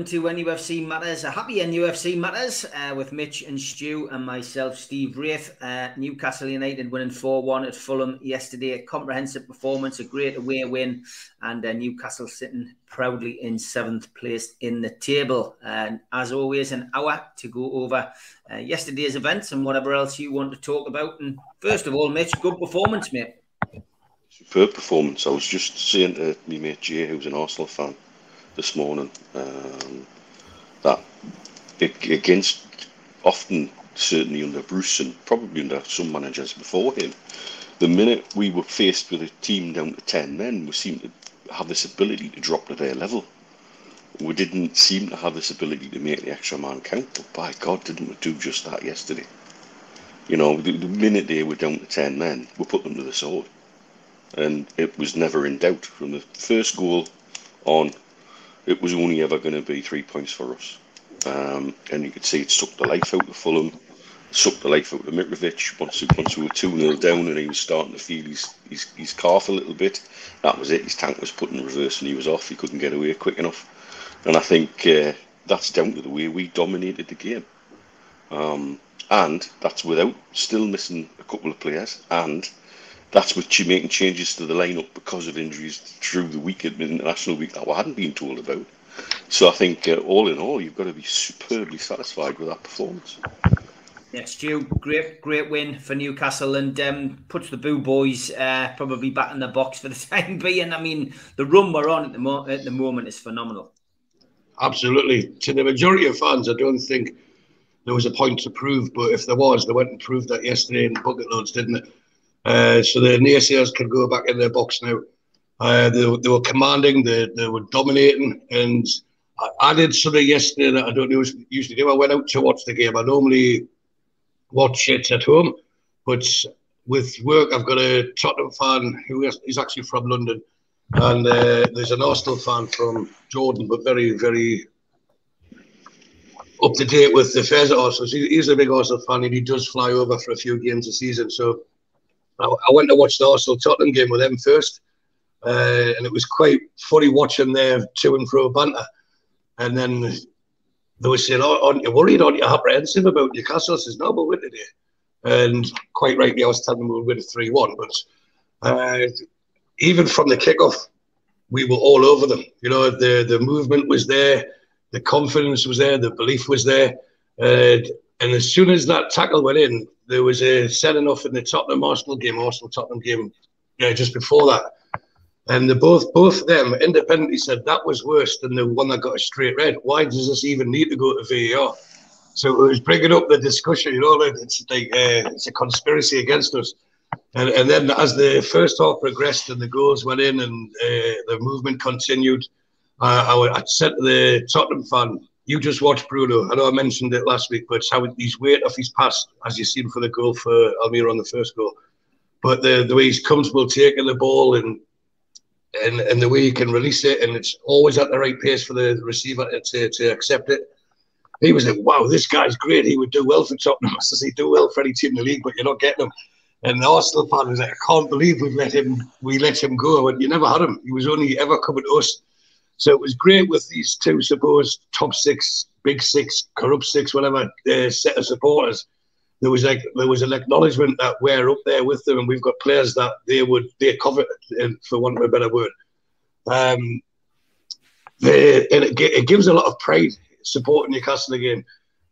welcome to NUFC Matters. A happy NUFC Matters uh, with Mitch and Stu and myself, Steve Wraith. Uh, Newcastle United winning 4 1 at Fulham yesterday. A comprehensive performance, a great away win, and uh, Newcastle sitting proudly in seventh place in the table. And as always, an hour to go over uh, yesterday's events and whatever else you want to talk about. And first of all, Mitch, good performance, mate. Superb performance. I was just saying to my mate Jay, who's an Arsenal fan, this morning, um, that against often, certainly under Bruce and probably under some managers before him, the minute we were faced with a team down to 10 men, we seemed to have this ability to drop to their level. We didn't seem to have this ability to make the extra man count, but by God, didn't we do just that yesterday? You know, the, the minute they were down to 10 men, we put them to the sword. And it was never in doubt. From the first goal on, it was only ever going to be three points for us. Um, and you could see it sucked the life out of Fulham, sucked the life out of Mitrovic once, once we were 2 0 down and he was starting to feel his, his, his calf a little bit. That was it. His tank was put in reverse and he was off. He couldn't get away quick enough. And I think uh, that's down to the way we dominated the game. Um, and that's without still missing a couple of players. And that's with ch- making changes to the lineup because of injuries through the week, the international week that we hadn't been told about. So I think uh, all in all, you've got to be superbly satisfied with that performance. Yeah, Stu, great, great win for Newcastle and um, puts the Boo Boys uh, probably back in the box for the time being. I mean, the run we're on at the, mo- at the moment is phenomenal. Absolutely. To the majority of fans, I don't think there was a point to prove, but if there was, they went and proved that yesterday in bucket loads, didn't it? Uh, so the naysayers can go back in their box now. Uh, they, they were commanding, they, they were dominating, and I, I did something yesterday that I don't usually do. I went out to watch the game. I normally watch it at home, but with work, I've got a Tottenham fan who is actually from London, and uh, there's an Arsenal fan from Jordan, but very, very up to date with the affairs at Arsenal. He's a big Arsenal fan, and he does fly over for a few games a season. So I, I went to watch the Arsenal Tottenham game with them first, uh, and it was quite funny watching their to and fro banter. And then they were saying, oh, "Aren't you worried? Aren't you apprehensive about Newcastle?" I says, "No, but win today." And quite rightly, I was telling them we would win three-one. But uh, even from the kickoff, we were all over them. You know, the the movement was there, the confidence was there, the belief was there. Uh, and as soon as that tackle went in, there was a setting off in the Tottenham Arsenal game, Arsenal Tottenham game, yeah, just before that. And the both both of them independently said that was worse than the one that got a straight red. Why does this even need to go to VAR? So it was bringing up the discussion, you know, it's like uh, it's a conspiracy against us. And, and then as the first half progressed and the goals went in and uh, the movement continued, uh, I, I said to the Tottenham fan, you just watch Bruno. I know I mentioned it last week, but how he's weight off his pass, as you seen for the goal for Almiron on the first goal. But the, the way he's comfortable taking the ball and, and and the way he can release it, and it's always at the right pace for the receiver to, to accept it. He was like, wow, this guy's great. He would do well for Tottenham. I says, he'd do well for any team in the league, but you're not getting him. And the Arsenal fan was like, I can't believe we've let him, we let him go. And you never had him. He was only ever coming to us. So it was great with these two supposed top six, big six, corrupt six, whatever uh, set of supporters. There was like there was an acknowledgement that we're up there with them, and we've got players that they would they cover, uh, for want of a better word. Um, they, and it, it gives a lot of pride supporting Newcastle again.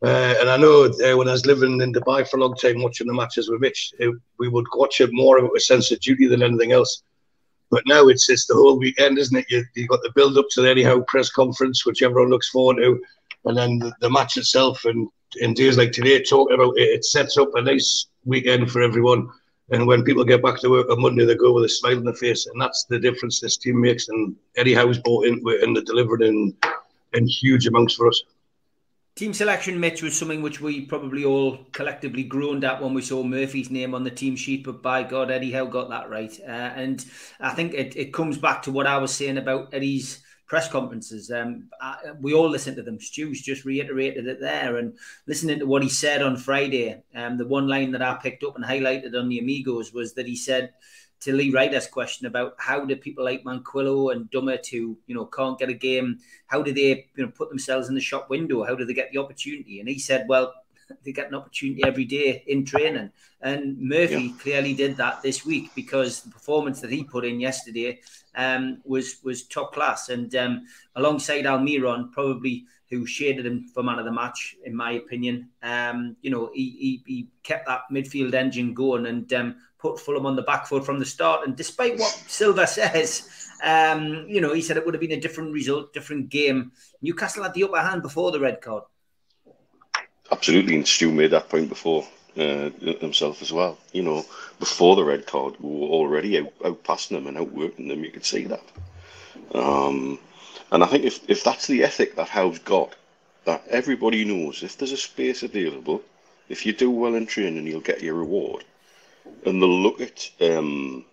Uh, and I know uh, when I was living in Dubai for a long time, watching the matches with Mitch, it, we would watch it more with a sense of duty than anything else. But now it's it's the whole weekend, isn't it? You you got the build up to the Eddie Howe press conference, which everyone looks forward to, and then the, the match itself. And in days like today, talking about it, it sets up a nice weekend for everyone. And when people get back to work on Monday, they go with a smile on their face, and that's the difference this team makes. And Eddie Howe's bought into it, and they're delivering in in huge amounts for us. Team selection, Mitch, was something which we probably all collectively groaned at when we saw Murphy's name on the team sheet. But by God, Eddie Howe got that right. Uh, and I think it, it comes back to what I was saying about Eddie's press conferences. Um, I, we all listened to them. Stu's just reiterated it there, and listening to what he said on Friday. Um, the one line that I picked up and highlighted on the Amigos was that he said to Lee Ryder's question about how do people like Manquillo and Dummett who you know can't get a game, how do they you know put themselves in the shop window? How do they get the opportunity? And he said, well, they get an opportunity every day in training. And Murphy yeah. clearly did that this week because the performance that he put in yesterday um, was was top class. And um, alongside Almiron, probably who shaded him for man of the match, in my opinion. Um, you know, he, he, he, kept that midfield engine going and um, put Fulham on the back foot from the start. And despite what Silva says, um, you know, he said it would have been a different result, different game. Newcastle had the upper hand before the red card. Absolutely, and Stu made that point before uh, himself as well. You know, before the red card, we were already out, outpassing them and outworking them. You could see that. Um, and I think if, if that's the ethic that Howe's got, that everybody knows if there's a space available, if you do well in training, you'll get your reward. And they'll look at um,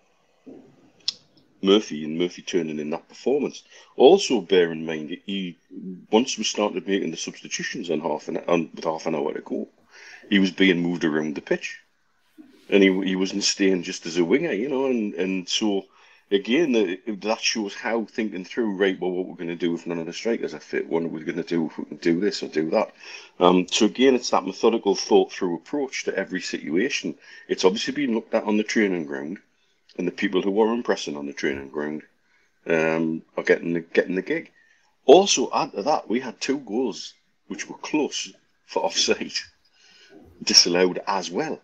Murphy and Murphy turning in that performance. Also, bear in mind, that he once we started making the substitutions on half an on, with half an hour to go, he was being moved around the pitch, and he he wasn't staying just as a winger, you know, and and so again, that shows how thinking through, right, well, what we're going to do if none of the strikers are fit, what are we going to do if we can do this or do that. Um, so again, it's that methodical, thought through approach to every situation. It's obviously being looked at on the training ground, and the people who are impressing on the training ground um, are getting the, getting the gig. Also, add to that, we had two goals which were close for offside disallowed as well.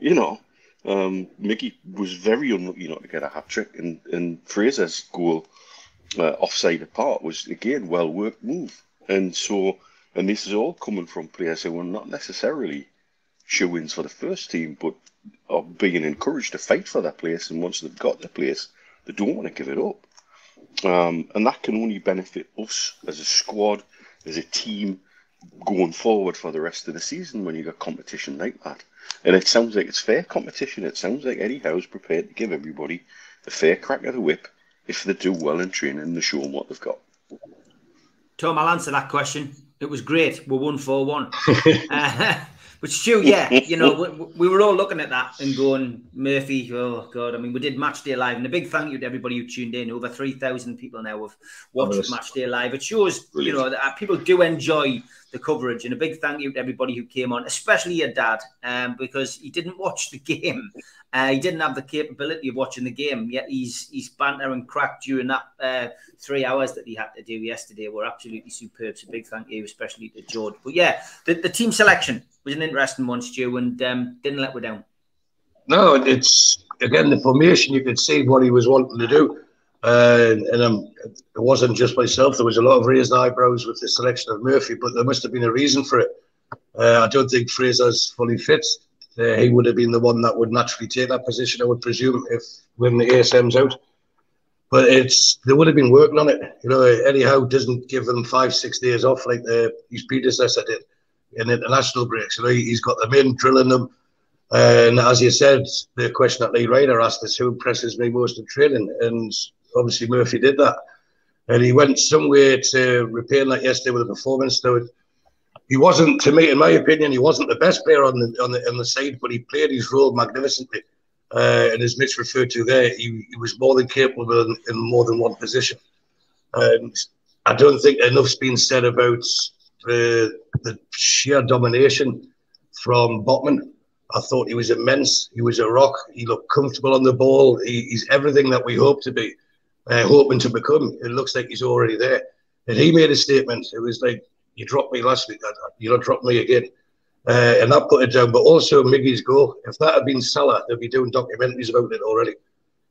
You know, um, Miggy was very unlucky not to get a hat trick, and, and Fraser's goal uh, offside apart was again well worked move. And so, and this is all coming from players who are not necessarily show ins for the first team, but are being encouraged to fight for their place. And once they've got their place, they don't want to give it up. Um, and that can only benefit us as a squad, as a team, going forward for the rest of the season when you've got competition like that. And it sounds like it's fair competition. It sounds like Eddie Howe's prepared to give everybody a fair crack of the whip if they do well in training and they show them what they've got. Tom, I'll answer that question. It was great. We're one for one. uh, but Stu, yeah, you know, we, we, were all looking at that and going, Murphy, oh God. I mean, we did Match Day Live, and a big thank you to everybody who tuned in. Over 3,000 people now have watched Match Day Live. It shows, Brilliant. you know, that people do enjoy the coverage. And a big thank you to everybody who came on, especially your dad, um, because he didn't watch the game. Uh, he didn't have the capability of watching the game, yet he's he's banter and crack during that uh, three hours that he had to do yesterday were absolutely superb. So big thank you, especially to George. But yeah, the, the team selection was an interesting one, Stu, and um, didn't let we down. No, it's again the formation. You could see what he was wanting to do. Uh, and um, it wasn't just myself. There was a lot of raised eyebrows with the selection of Murphy, but there must have been a reason for it. Uh, I don't think Fraser's fully fit. Uh, he would have been the one that would naturally take that position, I would presume, if when the ASM's out. But it's they would have been working on it. You know, Howe doesn't give them five, six days off like the, his predecessor did in international breaks. You know, he's got them in, drilling them. And as you said, the question that Lee Ryder asked us, who impresses me most in training? And obviously Murphy did that, and he went somewhere to repair that yesterday with a performance. So he wasn't, to me, in my opinion, he wasn't the best player on the on the on the side, but he played his role magnificently. Uh, and as Mitch referred to there, he, he was more than capable in, in, more than one position. And I don't think enough's been said about the, the sheer domination from Botman. I thought he was immense. He was a rock. He looked comfortable on the ball. He, he's everything that we hope to be uh, hoping to become. It looks like he's already there. And he made a statement. It was like, you dropped me last week, you don't drop me again. Uh, and that put it down. But also Miggy's goal. If that had been Salah, they'd be doing documentaries about it already.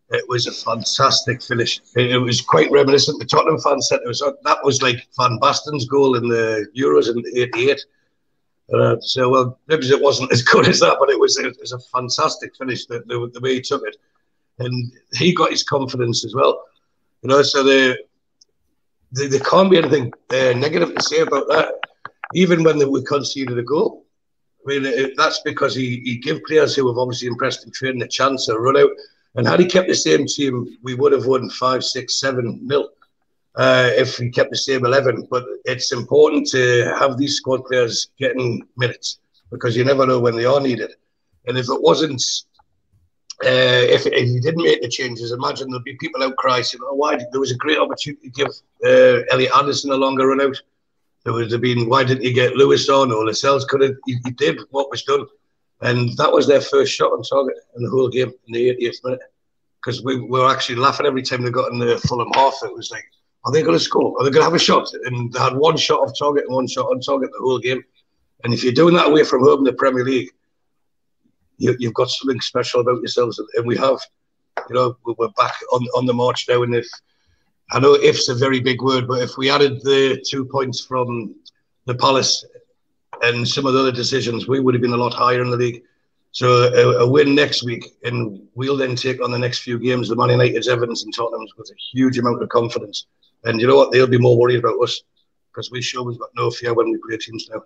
It was a fantastic finish. It, was quite reminiscent. The Tottenham fans said it was that was like Van Basten's goal in the Euros in '88. Uh, so well, maybe it wasn't as good as that, but it was it was a fantastic finish. The, the, the way he took it, and he got his confidence as well. You know, so there, there, can't be anything uh, negative to say about that. Even when we conceded a goal, I mean, it, that's because he, he gave players who have obviously impressed in training a chance, a run out. And had he kept the same team, we would have won five, six, seven nil. uh, if he kept the same 11. But it's important to have these squad players getting minutes because you never know when they are needed. And if it wasn't, uh, if, if didn't make the changes, imagine there'd be people out crying, oh, why? There was a great opportunity to give uh, Elliot Anderson a longer run out. There would have been, why didn't you get Lewis on or Lascelles could have, he, he did what was done. And that was their first shot on target in the whole game in the 80th minute. Because we, we were actually laughing every time they got in the Fulham half. It was like, are they going to score? Are they going to have a shot? And they had one shot off target and one shot on target the whole game. And if you're doing that away from home in the Premier League, you, have got something special about yourselves. And we have, you know, we're back on, on the march now. And if, I know if's a very big word, but if we added the two points from the Palace and some of the other decisions, we would have been a lot higher in the league. So a, a, win next week, and we'll then take on the next few games the Man United's, Everton's, and Tottenham's with a huge amount of confidence. And you know what? They'll be more worried about us because we show we've got no fear when we play teams now.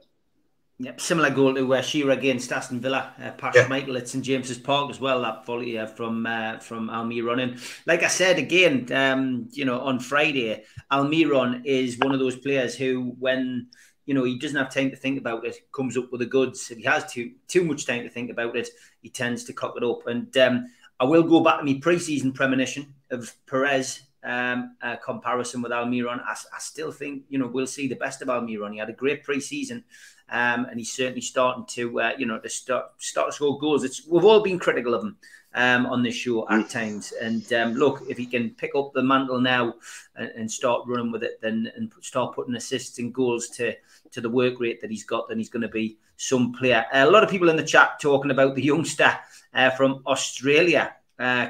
Yep, similar goal to uh, Shearer against Aston Villa, uh, past yeah. Michael at St James's Park as well. That volley uh, from uh, from Almiron. Like I said again, um, you know, on Friday, Almiron is one of those players who, when you know he doesn't have time to think about it, comes up with the goods. If he has too too much time to think about it, he tends to cock it up. And um, I will go back to my pre-season premonition of Perez um, uh, comparison with Almiron. I, I, still think you know we'll see the best of Almiron. He had a great pre-season, um, and he's certainly starting to uh, you know to start start to score goals. It's, we've all been critical of him um, on this show at mm. times, and um, look if he can pick up the mantle now and, and, start running with it, then and start putting assists and goals to to the work rate that he's got, then he's going to be some player. Uh, a lot of people in the chat talking about the youngster uh, from Australia uh,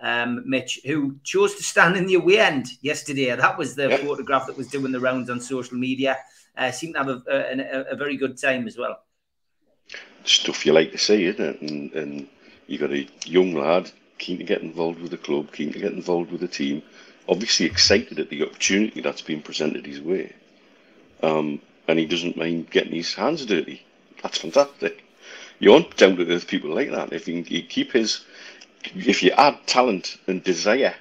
um, Mitch, who chose to stand in the away end yesterday. That was the yep. photograph that was doing the rounds on social media. Uh, seemed to have a, a, a, very good time as well. Stuff you like to see, isn't it? And, and you got a young lad keen to get involved with the club, keen to get involved with the team, obviously excited at the opportunity that's been presented his way. Um, and he doesn't mind getting his hands dirty. That's fantastic. You want down to earth people like that. If you keep his if you add talent and desire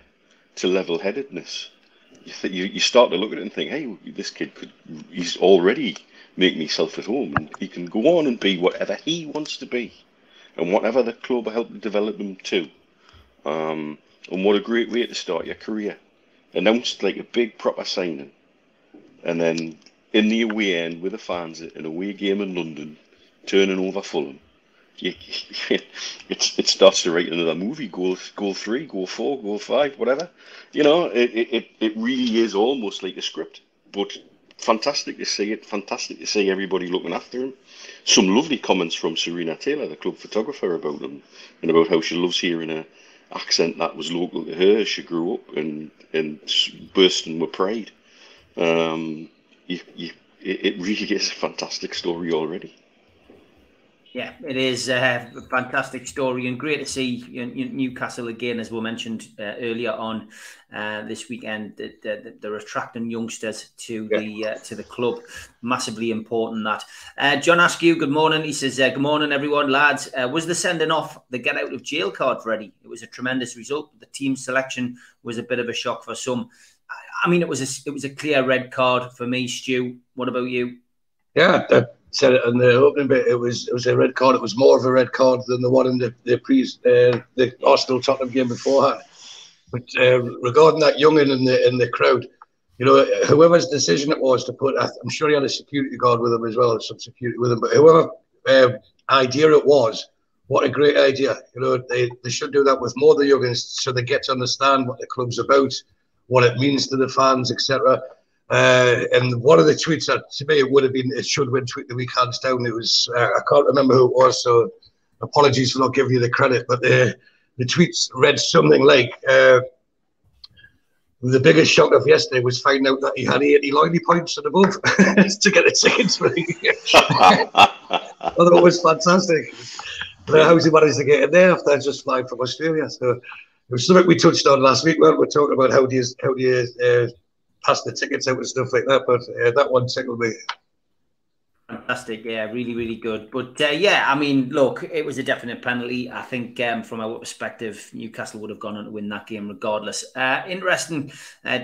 to level-headedness, you, th- you, you start to look at it and think, hey, this kid could, he's already make himself at home and he can go on and be whatever he wants to be and whatever the club help develop him to. Um, and what a great way to start your career. Announced like a big proper signing. And then in the away end with the fans at an away game in London, turning over Fulham you, it, it starts to write another movie. Goal, goal three, goal four, goal five, whatever. You know, it, it, it really is almost like a script. But fantastic to see it. Fantastic to see everybody looking after him. Some lovely comments from Serena Taylor, the club photographer, about him and about how she loves hearing a accent that was local to her. She grew up and and bursting with pride. Um, you, you, it, it really is a fantastic story already. Yeah, it is a fantastic story and great to see Newcastle again, as we mentioned uh, earlier on uh, this weekend. That, that they're attracting youngsters to yeah. the uh, to the club. Massively important that. Uh, John Askew, good morning. He says, uh, "Good morning, everyone, lads. Uh, was the sending off the get out of jail card ready? It was a tremendous result. The team selection was a bit of a shock for some. I, I mean, it was a it was a clear red card for me, Stu. What about you? Yeah, that said it in the opening bit. It was it was a red card. It was more of a red card than the one in the the pre uh, the Arsenal Tottenham game beforehand. But uh, regarding that youngin in the in the crowd, you know, whoever's decision it was to put, I'm sure he had a security guard with him as well, some security with him. But whoever uh, idea it was, what a great idea! You know, they, they should do that with more of the youngins so they get to understand what the club's about, what it means to the fans, etc. Uh, and one of the tweets that to me it would have been it should win tweet the week hands down. It was uh, I can't remember who it was, so apologies for not giving you the credit. But the the tweets read something like uh, the biggest shock of yesterday was finding out that he had 80 loyalty points and above to get a ticket for the I thought it was fantastic. But how's he managed to get in there after just flying from Australia? So it was something we touched on last week. we? We're talking about how do you how do you uh, pass the tickets out and stuff like that. But uh, that one tickled me. Fantastic, yeah, really, really good. But uh, yeah, I mean, look, it was a definite penalty. I think um, from our perspective, Newcastle would have gone on to win that game regardless. Uh, interesting uh,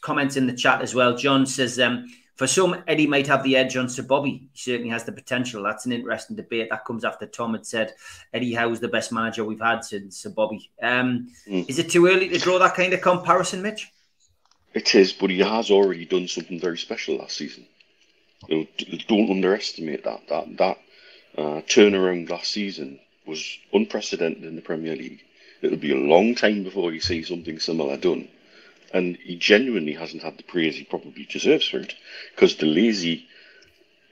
comments in the chat as well. John says, um, for some, Eddie might have the edge on Sir Bobby. He certainly has the potential. That's an interesting debate. That comes after Tom had said Eddie Howe's the best manager we've had since Sir Bobby. Um, mm. Is it too early to draw that kind of comparison, Mitch? It is, but he has already done something very special last season. You know, don't underestimate that. That that uh, turnaround last season was unprecedented in the Premier League. It'll be a long time before you see something similar done and he genuinely hasn't had the praise he probably deserves for it because the lazy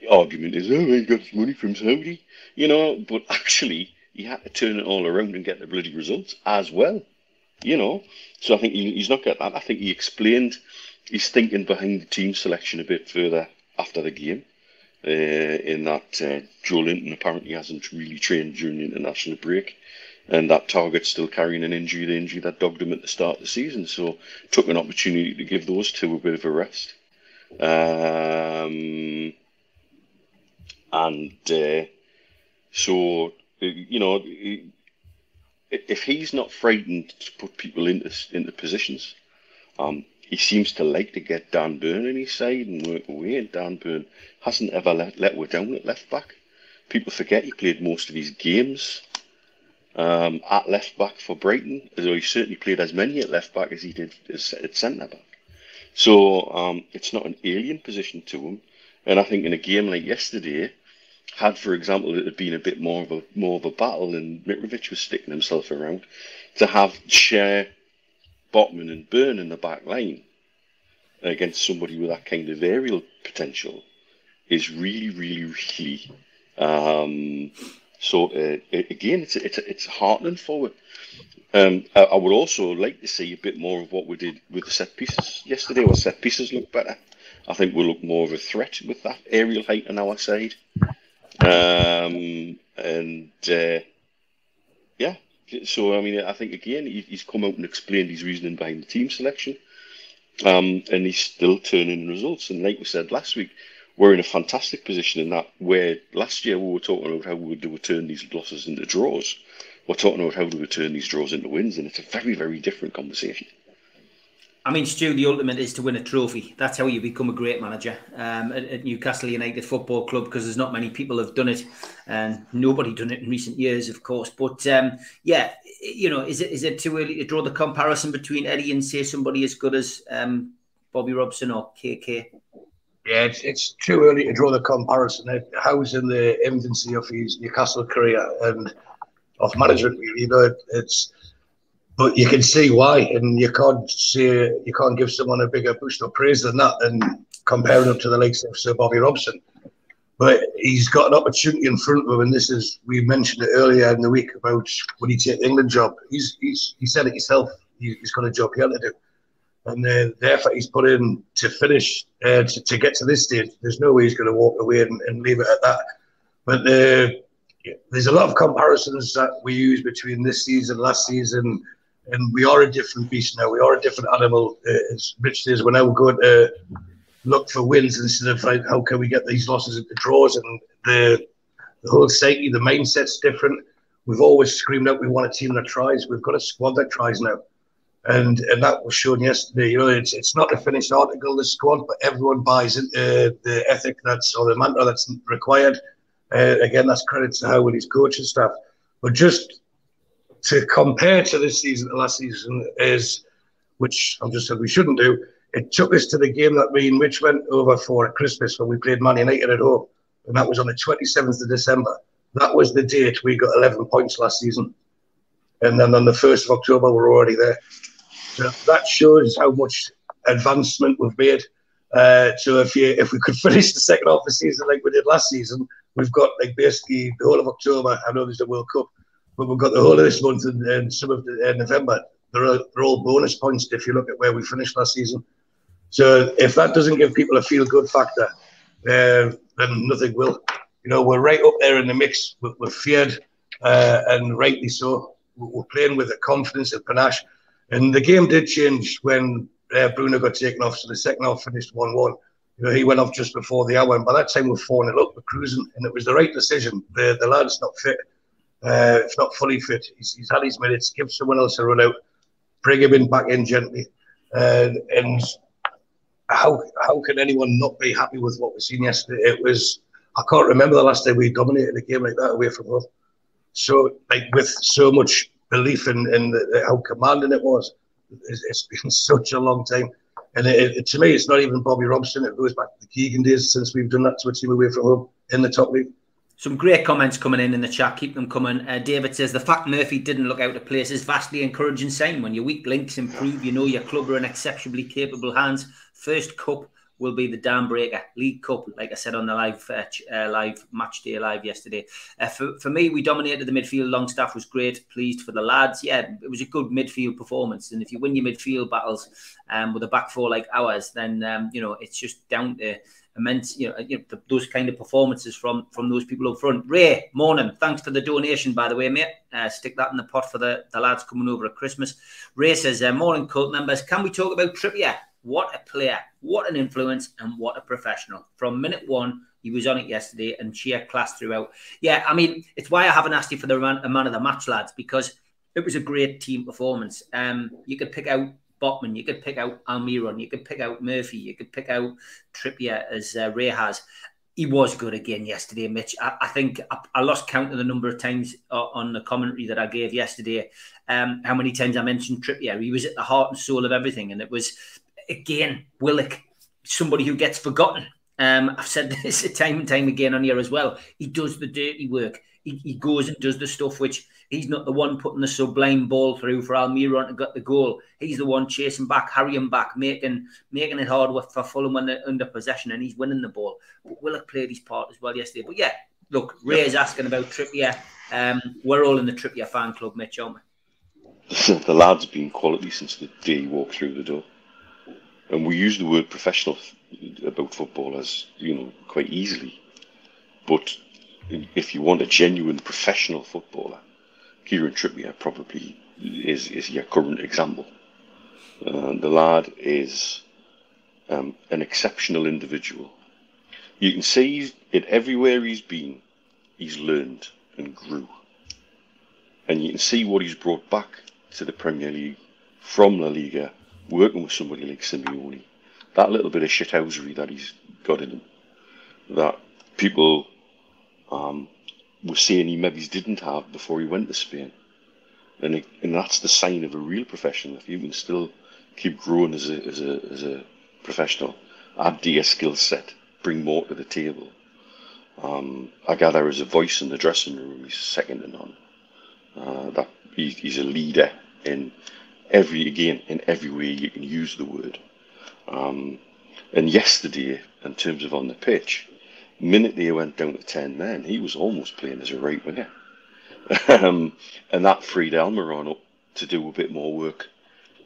argument is, oh, he got his money from Saudi, you know, but actually he had to turn it all around and get the bloody results as well, you know. So I think he, he's not got that. I think he explained his thinking behind the team selection a bit further after the game. Uh, in that uh, Joelinton apparently hasn't really trained during the international break and that Targett's still carrying an injury, the injury that dogged him at the start of the season. So took an opportunity to give those two a bit of a rest. Um, and uh, so, you know, if he's not frightened to put people into into positions, um, he seems to like to get Dan Burn on his side and work away. And Dan Burn hasn't ever let let us down at left back. People forget he played most of his games um, at left back for Brighton, although he certainly played as many at left back as he did at centre back. So um, it's not an alien position to him. And I think in a game like yesterday, had for example it had been a bit more of a more of a battle and Mitrovic was sticking himself around, to have Schär, Botman and Burn in the back line against somebody with that kind of aerial potential is really, really, really um, so uh, again, it's it's it's heartening forward. Um, I, I, would also like to see a bit more of what we did with the set pieces yesterday. Our set pieces look better. I think we'll look more of a threat with that aerial height on our side. Um, and uh, yeah, so I mean, I think again he, he's come out and explained his reasoning behind the team selection, um, and he's still turning results. And like we said last week, we're in a fantastic position in that where last year we were talking about how we would turn these losses into draws. We're talking about how do we turn these draws into wins, and it's a very, very different conversation. I mean, Stu, the ultimate is to win a trophy. That's how you become a great manager um, at, at, Newcastle United Football Club because there's not many people have done it, and nobody done it in recent years, of course. But um, yeah, you know, is it is it too early to draw the comparison between Eddie and say somebody as good as um, Bobby Robson or KK? Yeah, it's, it's too early to draw the comparison. Howe's in the infancy of his Newcastle career and of management, you know, it's but you can see why, and you can't say you can't give someone a bigger boost of praise than that, and comparing him to the likes of Sir Bobby Robson. But he's got an opportunity in front of him, and this is we mentioned it earlier in the week about when he take the England job. He's he's he said it himself. he's got a job here to do and the, the effort he's put in to finish uh, to, to, get to this stage, there's no way he's going to walk away and, and leave it at that. But uh, there's a lot of comparisons that we use between this season, last season, and we are a different beast now. We are a different animal. Uh, as Rich says, we're now going to look for wins instead of like, how can we get these losses into draws. And the, the whole psyche, the mindset's different. We've always screamed out we want a team that tries. We've got a squad that tries now and and that was shown yesterday. You know, it's it's not a finished article, the squad, but everyone buys into the ethic that's or the mantra that's required. Uh, again, that's credit to Howe and his coaching staff. But just to compare to this season, the last season is, which I'm just said we shouldn't do. It took us to the game that we and Rich went over for at Christmas when we played Man United at home, and that was on the 27th of December. That was the date we got 11 points last season, and then on the 1st of October we're already there. So that shows how much advancement we've made. Uh, so if you if we could finish the second half of the season like we did last season, we've got like basically the whole of October. I know there's the World Cup, but we've got the whole of this month and, and some of the, uh, November. They're, all, they're all bonus points if you look at where we finished last season. So if that doesn't give people a feel good factor, uh, then nothing will. You know, we're right up there in the mix. We're, we're feared, uh, and rightly so. We're playing with a confidence and panache. And the game did change when uh, Bruno got taken off. So the second half finished 1 1. You know, he went off just before the hour. And by that time, we're 4 0 up, we're cruising. And it was the right decision. The, the lad's not fit, uh, if not fully fit. He's, he's had his minutes. Give someone else a run out. Bring him in back in gently. Uh, and how how can anyone not be happy with what we've seen yesterday? It was I can't remember the last time we dominated a game like that away from home. So like with so much belief in, in the, how commanding it was, it's, it's been such a long time. And it, it, to me, it's not even Bobby Robson. It goes back to the Keegan days since we've done that to a team away from home in the top league. Some great comments coming in in the chat. Keep them coming. Uh, David says the fact Murphy didn't look out of place is vastly encouraging sign. When your weak links improve, you know your club are in exceptionally capable hands. First cup will be the dam breaker League Cup, like I said on the live uh, uh, live match day live yesterday. Uh, for, for me, we dominated the midfield. Longstaff was great. Pleased for the lads. Yeah, it was a good midfield performance. And if you win your midfield battles um, with a back four like ours, then um, you know it's just down to immense, you know, you know the, those kind of performances from from those people up front. Ray, morning. Thanks for the donation, by the way, mate. Uh, stick that in the pot for the, the lads coming over at Christmas. Ray says, uh, morning, cult members. Can we talk about Trippier? What a player, what an influence, and what a professional. From minute one, he was on it yesterday and sheer class throughout. Yeah, I mean, it's why I haven't asked you for the man, man of the match, lads, because it was a great team performance. Um, you could pick out Botman, you could pick out Almiron, you could pick out Murphy, you could pick out Trippier as uh, Ray has. He was good again yesterday, Mitch. I, I think I, I, lost count of the number of times uh, on the commentary that I gave yesterday. Um, how many times I mentioned Trippier? He was at the heart and soul of everything, and it was again Willock, somebody who gets forgotten. Um, I've said this time and time again on here as well. He does the dirty work. He, he goes and does the stuff which He's not the one putting the sublime ball through for Almiron to get the goal. He's the one chasing back, hurrying back, making making it hard for Fulham when they're under possession, and he's winning the ball. But Willock played his part as well yesterday. But yeah, look, Ray is asking about Trippier. Um, we're all in the Trippier fan club, Mitch, aren't we? the lad's been quality since the day he walked through the door. And we use the word professional about footballers, you know, quite easily. But if you want a genuine professional footballer, Kieran Trippier probably is, is your current example. Uh, the lad is um, an exceptional individual. You can see it everywhere he's been, he's learned and grew. And you can see what he's brought back to the Premier League from La Liga, working with somebody like Simeone. That little bit of shithousery that he's got in him, that people um, was saying he maybe didn't have before he went to Spain. And, it, and that's the sign of a real professional. If you can still keep growing as a, as a, as a professional, add to your skill set, bring more to the table. Um, I gather as a voice in the dressing room, he's second to none. Uh, that he, he's a leader in every again in every way you can use the word. Um, and yesterday, in terms of on the pitch, minute they went down to 10 men, he was almost playing as a right winger. um, and that freed Almiron up to do a bit more work,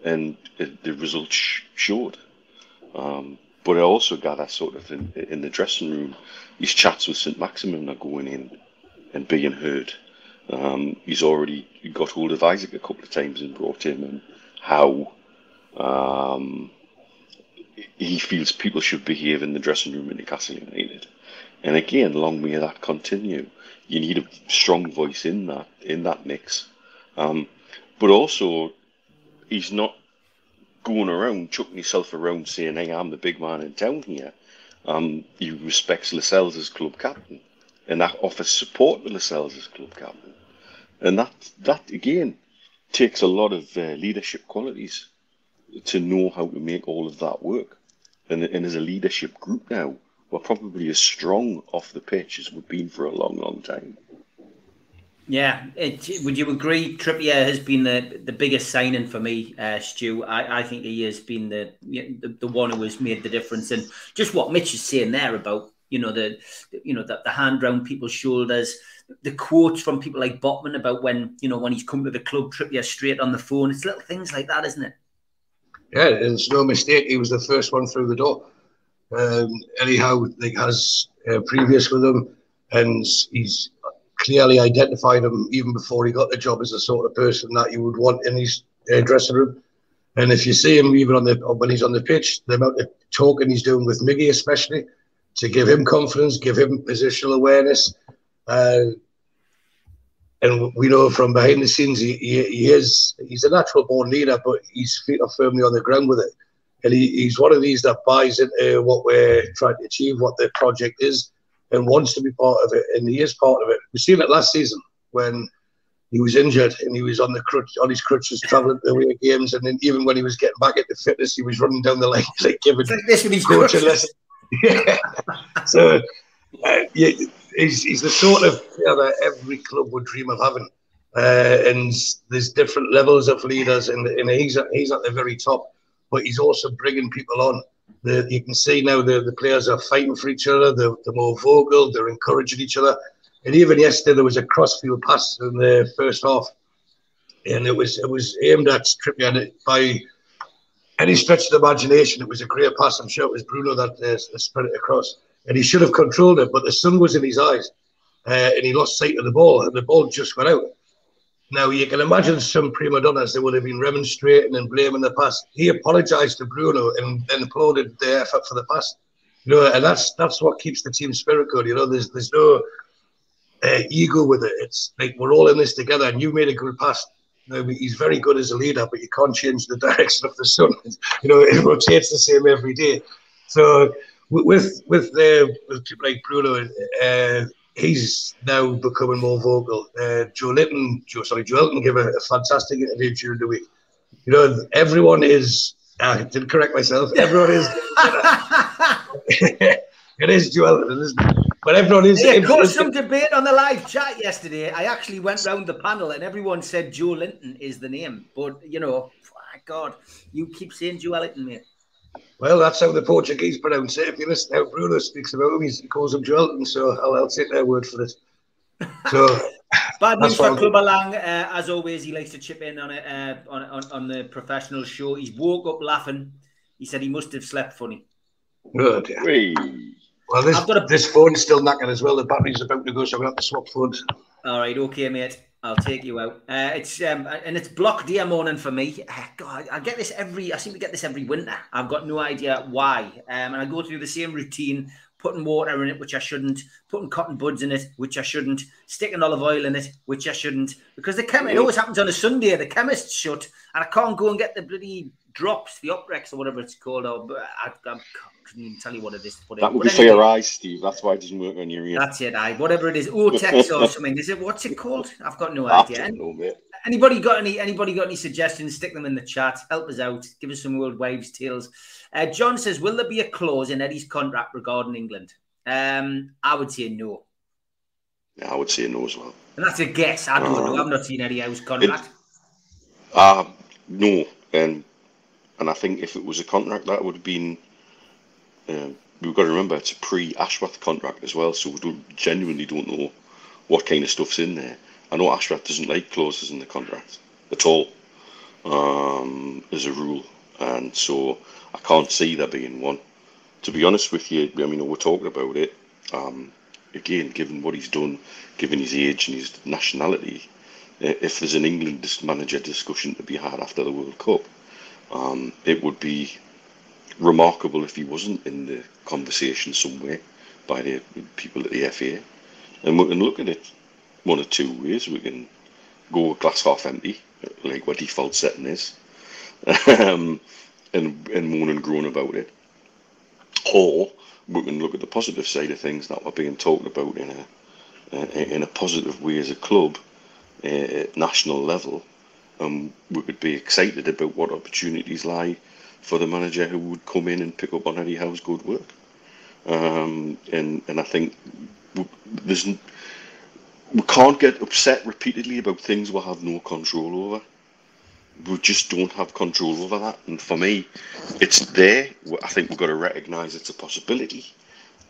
and it, the results showed. Um, but I also gather sort of in, in the dressing room, his chats with St Maximin are going in and being heard. Um, he's already got hold of Isak a couple of times and brought him and how um, he feels people should behave in the dressing room in Newcastle United. And again, long may that continue. You need a strong voice in that in that mix, um, but also he's not going around chucking himself around saying, "Hey, I'm the big man in town here." Um, he respects Lascelles as club captain, and that offers support to Lascelles as club captain, and that that again takes a lot of uh, leadership qualities to know how to make all of that work. And, and as a leadership group now, we're probably as strong off the pitch as we've been for a long, long time. Yeah, it, would you agree? Trippier has been the, the biggest signing for me, uh, Stu. I, I think he has been the, the the one who has made the difference, and just what Mitch is saying there about you know the you know the, the hand round people's shoulders, the quotes from people like Botman about when you know when he's come to the club, Trippier straight on the phone. It's little things like that, isn't it? Yeah, it's no mistake. He was the first one through the door. Um, Eddie Howe, like has uh, previous with him, and he's clearly identified him even before he got the job as the sort of person that you would want in his uh, dressing room. And if you see him even on the when he's on the pitch, the amount of talking he's doing with Miggy, especially to give him confidence, give him positional awareness. Uh, and we know from behind the scenes he, he, he, is he's a natural born leader, but he's feet are firmly on the ground with it and he, he's one of these that buys into what we're trying to achieve, what the project is, and wants to be part of it, and he is part of it. We've seen it last season when he was injured and he was on the crutch, on his crutches, traveling to away games, and then even when he was getting back into fitness, he was running down the lane like giving like this with his coaching lessons. yeah. So uh, yeah, he's, he's the sort of player that every club would dream of having. Uh, and there's different levels of leaders, and, and he's at, he's at the very top. But he's also bringing people on. The, you can see now the, the players are fighting for each other. They're, they're more vocal. They're encouraging each other. And even yesterday there was a crossfield pass in the first half, and it was it was aimed at Trippier by any stretch of the imagination. It was a great pass. I'm sure it was Bruno that uh, spread it across, and he should have controlled it, but the sun was in his eyes, uh, and he lost sight of the ball, and the ball just went out. Now you can imagine some prima donnas that would have been remonstrating and blaming the pass. He apologised to Bruno and then applauded the effort for the pass. You know, and that's that's what keeps the team spirit good. You know, there's there's no uh, ego with it. It's like we're all in this together, and you made a good pass. You know, he's very good as a leader, but you can't change the direction of the sun. you know, it rotates the same every day. So with with the with people like Bruno, uh, he's now becoming more vocal. Uh, Joelinton, Joe, sorry, Joelinton gave a, a, fantastic interview during the week. You know, everyone is. I didn't correct myself. Everyone is. it is Joelinton, isn't it? But everyone is. Yeah, caused some debate on the live chat yesterday. I actually went round the panel and everyone said Joe Linton is the name. But, you know, my God, you keep saying Joelinton, mate. Well, that's how the Portuguese pronounce it. If you listen how Bruno speaks about him, he calls him Joelinton. So I'll, I'll take their word for it. So. Bad news for Club Lang. Uh, as always, he likes to chip in on it uh, on, on, on the professional show. He's woke up laughing. He said he must have slept funny. Good. Yeah. Well, this, a... this phone's still knocking as well. The battery's about to go, so we have to swap phones. All right, okay, mate. I'll take you out. Uh, it's um, and it's block day morning for me. Uh, God, I get this every. I seem to get this every winter. I've got no idea why. Um, and I go through the same routine, putting water in it, which I shouldn't, putting cotton buds in it, which I shouldn't, sticking olive oil in it, which I shouldn't, because the chemist. It always happens on a Sunday. The chemist's shut, and I can't go and get the bloody drops, the Optrex or whatever it's called. Or I, I, couldn't even tell you what it is. Put that would be for your eyes, Steve. That's why it doesn't work on your ear. That's it, I whatever it is, Otex or something. Is it what's it called? I've got no idea. Know, anybody got any? Anybody got any suggestions? Stick them in the chat. Help us out. Give us some world waves tales. Uh, John says, "Will there be a clause in Eddie's contract regarding England?" Um, I would say no. Yeah, I would say no as well. And that's a guess. I don't know. I've not seen Eddie Howe's contract. It, uh, no, and and I think if it was a contract, that would have been um, we've got to remember it's a pre-Ashworth contract as well, so we don't, genuinely don't know what kind of stuff's in there. I know Ashworth doesn't like clauses in the contract at all, um, as a rule, and so I can't see there being one. To be honest with you, I mean, we're talking about it. Um, again, given what he's done, given his age and his nationality, if there's an England manager discussion to be had after the World Cup, um, it would be remarkable if he wasn't in the conversation somewhere by the people at the FA. And we can look at it one or two ways. We can go glass half empty, like what default setting is, um, and, and moan and groan about it. Or we can look at the positive side of things that are being talked about in a in a positive way as a club uh, at national level, and we could be excited about what opportunities lie for the manager who would come in and pick up on Eddie Howe's good work. Um, and and I think there's we can't get upset repeatedly about things we have no control over. We just don't have control over that. And for me, it's there. I think we've got to recognise it's a possibility,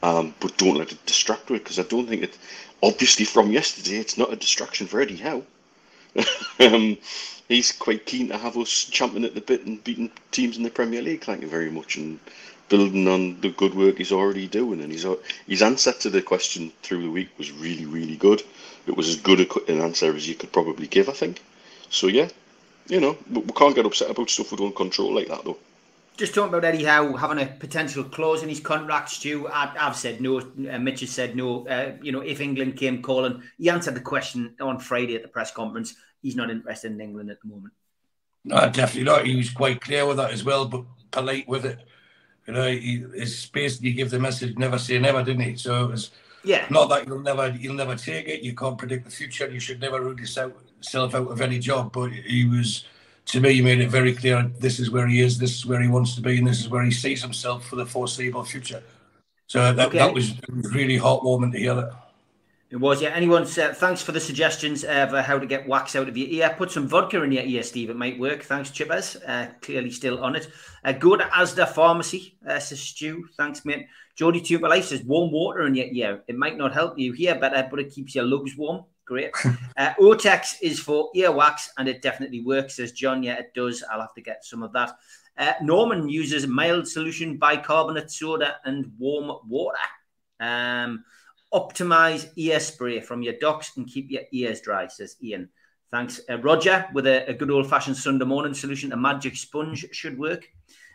um, but don't let it distract you because I don't think it. Obviously, from yesterday, it's not a distraction for Eddie Howe. um, he's quite keen to have us champing at the bit and beating teams in the Premier League. Thank you very much, and building on the good work he's already doing. And his his answer to the question through the week was really, really good. It was as good an answer as you could probably give, I think. So yeah, you know, we can't get upset about stuff we don't control like that, though. Just talking about Eddie Howe having a potential clause in his contract, Stu. I, have said no. Uh, Mitch has said no. Uh, you know, if England came calling, he answered the question on Friday at the press conference he's not interested in England at the moment. No, definitely not. He was quite clear with that as well. But polite with it. You know, he, his basically give the message never say never, didn't he? So it was yeah. Not that you'll never you'll never take it. You can't predict the future. You should never rule yourself out of any job. But he was to me, he made it very clear this is where he is, this is where he wants to be, and this is where he sees himself for the foreseeable future. So that, okay. that was really heartwarming to hear that. It was, yeah. Anyone, uh, thanks for the suggestions of uh, how to get wax out of your ear. Put some vodka in your ear, Steve. It might work. Thanks, Chippers. Uh, clearly still on it. Uh, go to Asda Pharmacy, uh, says Stu. Thanks, mate. Jody Tuber Life says warm water in your ear. It might not help you hear better, but it keeps your lungs warm. Great. uh, Otex is for earwax, and it definitely works, says John. Yeah, it does. I'll have to get some of that. Uh, Norman uses mild solution bicarbonate soda and warm water. Um, optimize ear spray from your docs and keep your ears dry, says Ian. Thanks. Uh, Roger, with a, a good old fashioned Sunday morning solution, a magic sponge should work.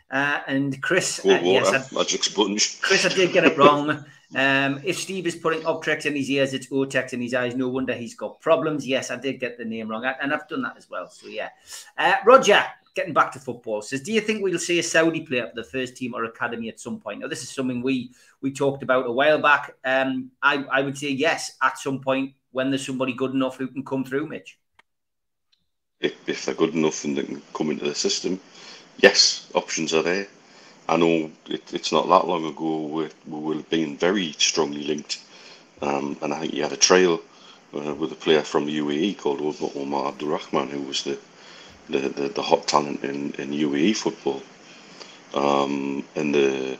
Uh, and Chris, uh, yes, I, magic sponge. Chris, I did get it wrong. Um, if Steve is putting Optrex in his ears, it's Otex in his eyes. No wonder he's got problems. Yes, I did get the name wrong, and I've done that as well. So yeah, uh, Roger, getting back to football, says, do you think we'll see a Saudi player for the first team or academy at some point? Now, this is something we we talked about a while back. Um, I, I would say yes, at some point when there's somebody good enough who can come through, Mitch. If, if they're good enough and they can come into the system, yes, options are there. I know it, it's not that long ago we, we were being very strongly linked, um, and I think he had a trail uh, with a player from the UAE called Omar Abdulrahman, who was the the, the, the hot talent in, in UAE football. Um, and the,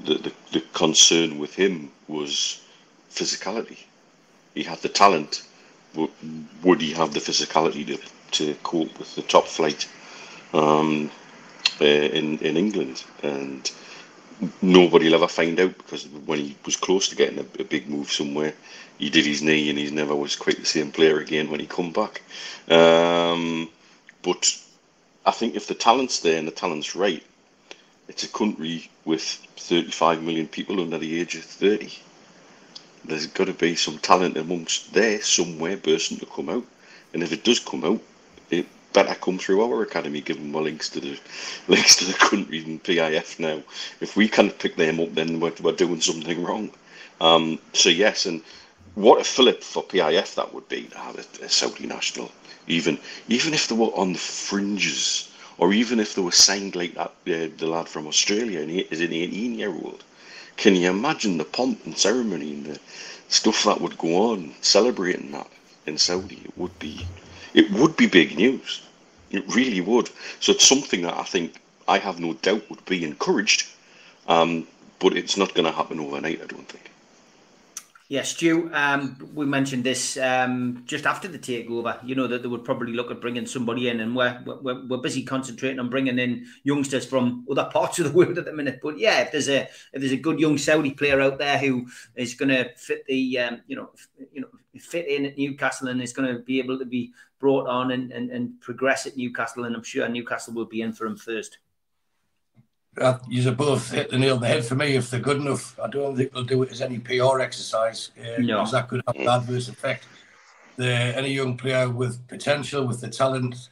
the, the, the concern with him was physicality. He had the talent, but would he have the physicality to, to cope with the top flight um, uh, in, in England? And nobody will ever find out because when he was close to getting a, a, big move somewhere, he did his knee and he never was quite the same player again when he come back. Um, but I think if the talent's there and the talent's right, it's a country with 35 million people under the age of 30. There's got to be some talent amongst there somewhere bursting to come out. And if it does come out, it better come through our academy, given my links to the links to the country and PIF now. If we can't pick them up, then we're, we're doing something wrong. Um, so yes, and what a fillip for PIF that would be to have a, a Saudi national even even if they were on the fringes, or even if they were signed like that, uh, the lad from Australia and he is an 18 year old. Can you imagine the pomp and ceremony and the stuff that would go on celebrating that in Saudi? It would be, it would be big news. It really would. So it's something that I think I have no doubt would be encouraged, um, but it's not going to happen overnight. I don't think. Yeah, Stu, um, we mentioned this um, just after the takeover. You know that they would probably look at bringing somebody in, and we're, we're we're busy concentrating on bringing in youngsters from other parts of the world at the minute. But yeah, if there's a if there's a good young Saudi player out there who is going to fit the um, you know you know fit in at Newcastle and is going to be able to be brought on and, and, and progress at Newcastle, and I'm sure Newcastle will be in for him first uh, you both hit the nail on the head for me. If they're good enough, I don't think they'll do it as any PR exercise uh, no. because that could have an adverse effect. The, any young player with potential, with the talent,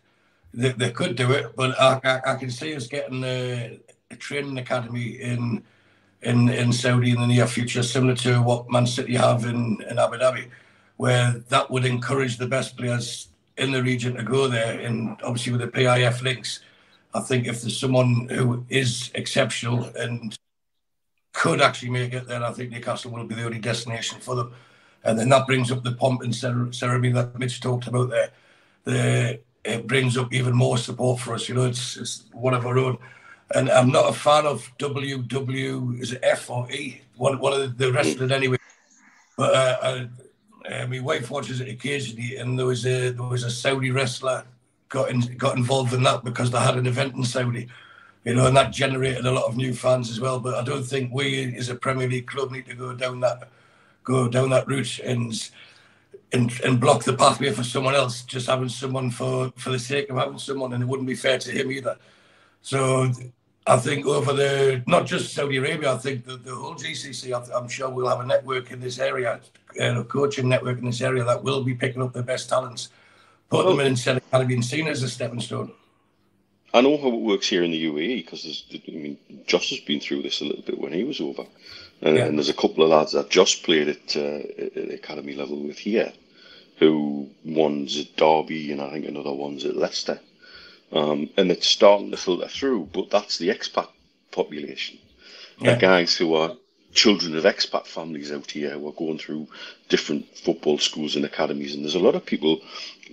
they, they could do it. But I, I, I can see us getting a, a, training academy in in in Saudi in the near future, similar to what Man City have in, in Abu Dhabi, where that would encourage the best players in the region to go there. And obviously with the PIF links I think if there's someone who is exceptional and could actually make it, then I think Newcastle will be the only destination for them. And then that brings up the pomp and ceremony that Mitch talked about there. The, it brings up even more support for us. You know, it's, it's one of our own. And I'm not a fan of WW, is it F or E? One, one of the, the wrestling anyway. But uh, I, uh, my wife watches it occasionally, and there was a there was a Saudi wrestler got in, got involved in that because they had an event in Saudi, you know, and that generated a lot of new fans as well. But I don't think we, as a Premier League club, need to go down that go down that route and and, and block the pathway for someone else. Just having someone for for the sake of having someone, and it wouldn't be fair to him either. So I think over the not just Saudi Arabia, I think the, the whole GCC, I am sure we'll have a network in this area, a coaching network in this area that will be picking up the best talents put them in instead of kind of being seen as a stepping stone. I know how it works here in the UAE because I mean, Josh has been through this a little bit when he was over, and, yeah. and there's a couple of lads that Josh played at, uh, at academy level with here, who one's at Derby and I think another one's at Leicester, um, and it's starting to filter through. But that's the expat population, yeah. the guys who are children of expat families out here who are going through different football schools and academies. And there's a lot of people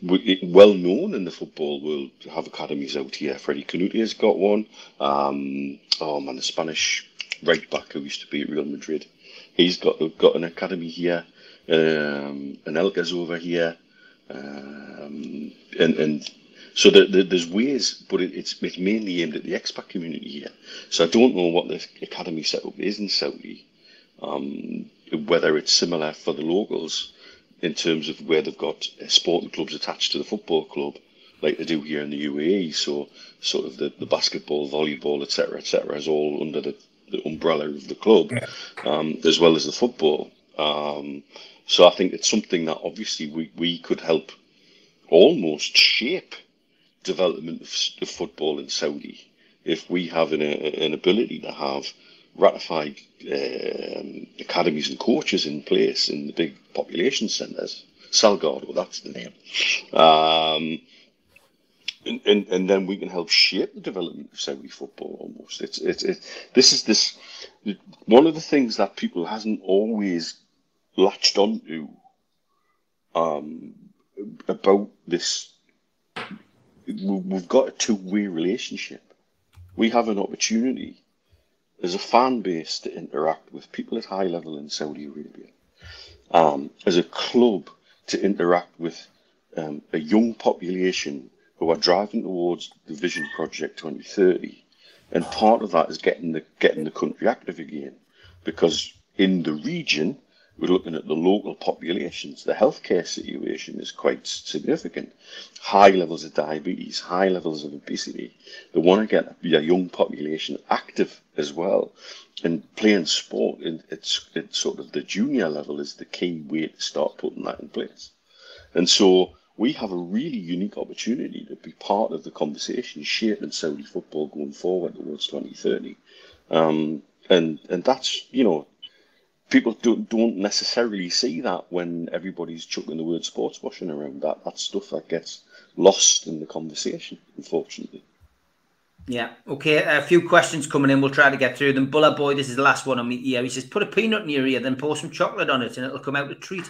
well known in the football world have academies out here. Freddie Kanouté has got one. Um, oh man, the Spanish right back who used to be at Real Madrid. He's got got an academy here. Um, and Elka's over here. Um, and, and so the, the, there's ways, but it, it's, it's mainly aimed at the expat community here. So I don't know what the academy setup is in Saudi, um, whether it's similar for the locals in terms of where they've got sporting clubs attached to the football club, like they do here in the UAE. So sort of the, the basketball, volleyball, etc., etc., is all under the, the umbrella of the club, um, as well as the football. Um, so I think it's something that obviously we, we could help almost shape development of, of football in Saudi if we have an, an ability to have ratified um, academies and coaches in place in the big population centres. Salgado, that's the name. Um, and, and, and then we can help shape the development of Saudi football almost. It's, it's, this is this, one of the things that people hasn't always latched onto um, about this we've got a two-way relationship. We have an opportunity as a fan base to interact with people at high level in Saudi Arabia, um, as a club to interact with um, a young population who are driving towards the Vision Project 2030, and part of that is getting the getting the country active again, because in the region we're looking at the local populations. The healthcare situation is quite significant. High levels of diabetes, high levels of obesity. They want to get a young population active as well. And playing sport, it's, it's sort of the junior level is the key way to start putting that in place. And so we have a really unique opportunity to be part of the conversation shaping Saudi football going forward towards 2030. Um, and and that's you know people don't don't necessarily see that when everybody's chucking the word sports washing around. That that stuff that gets lost in the conversation, unfortunately. Yeah. Okay. A few questions coming in. We'll try to get through them. Buller boy, this is the last one on me ear. He says, "Put a peanut in your ear, then pour some chocolate on it, and it'll come out a treat."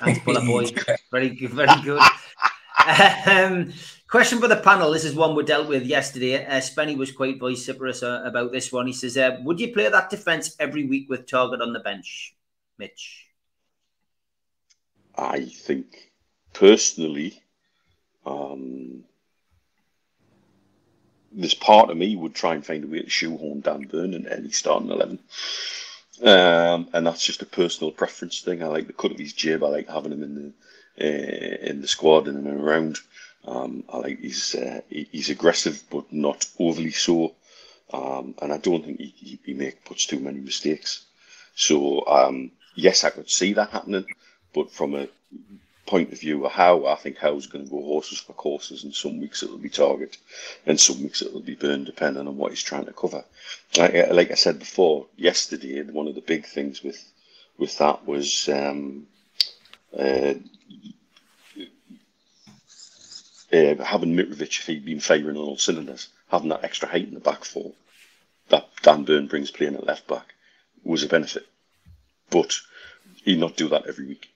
Thanks, Buller boy. very good. Very good. Um, Question for the panel. This is one we dealt with yesterday. Uh, Spenny was quite vociferous uh, about this one. He says, uh, "Would you play that defence every week with Targett on the bench, Mitch?" I think personally, um, this part of me would try and find a way to shoehorn Dan Burn in any starting eleven. Um, and that's just a personal preference thing. I like the cut of his jib. I like having him in the uh, in the squad and around. Um, I like he's uh, he's aggressive, but not overly so. Um, and I don't think he, he, make puts too many mistakes. So um, yes, I could see that happening, but from a point of view of how I think Howe's going to go horses for courses, and some weeks it'll be Targett, and some weeks it'll be Burn, depending on what he's trying to cover. Like, uh, like I said before, yesterday one of the big things with with that was um, uh, uh, having Mitrovic, if he'd been firing on all cylinders, having that extra height in the back four that Dan Burn brings playing at left back was a benefit. But he'd not do that every week.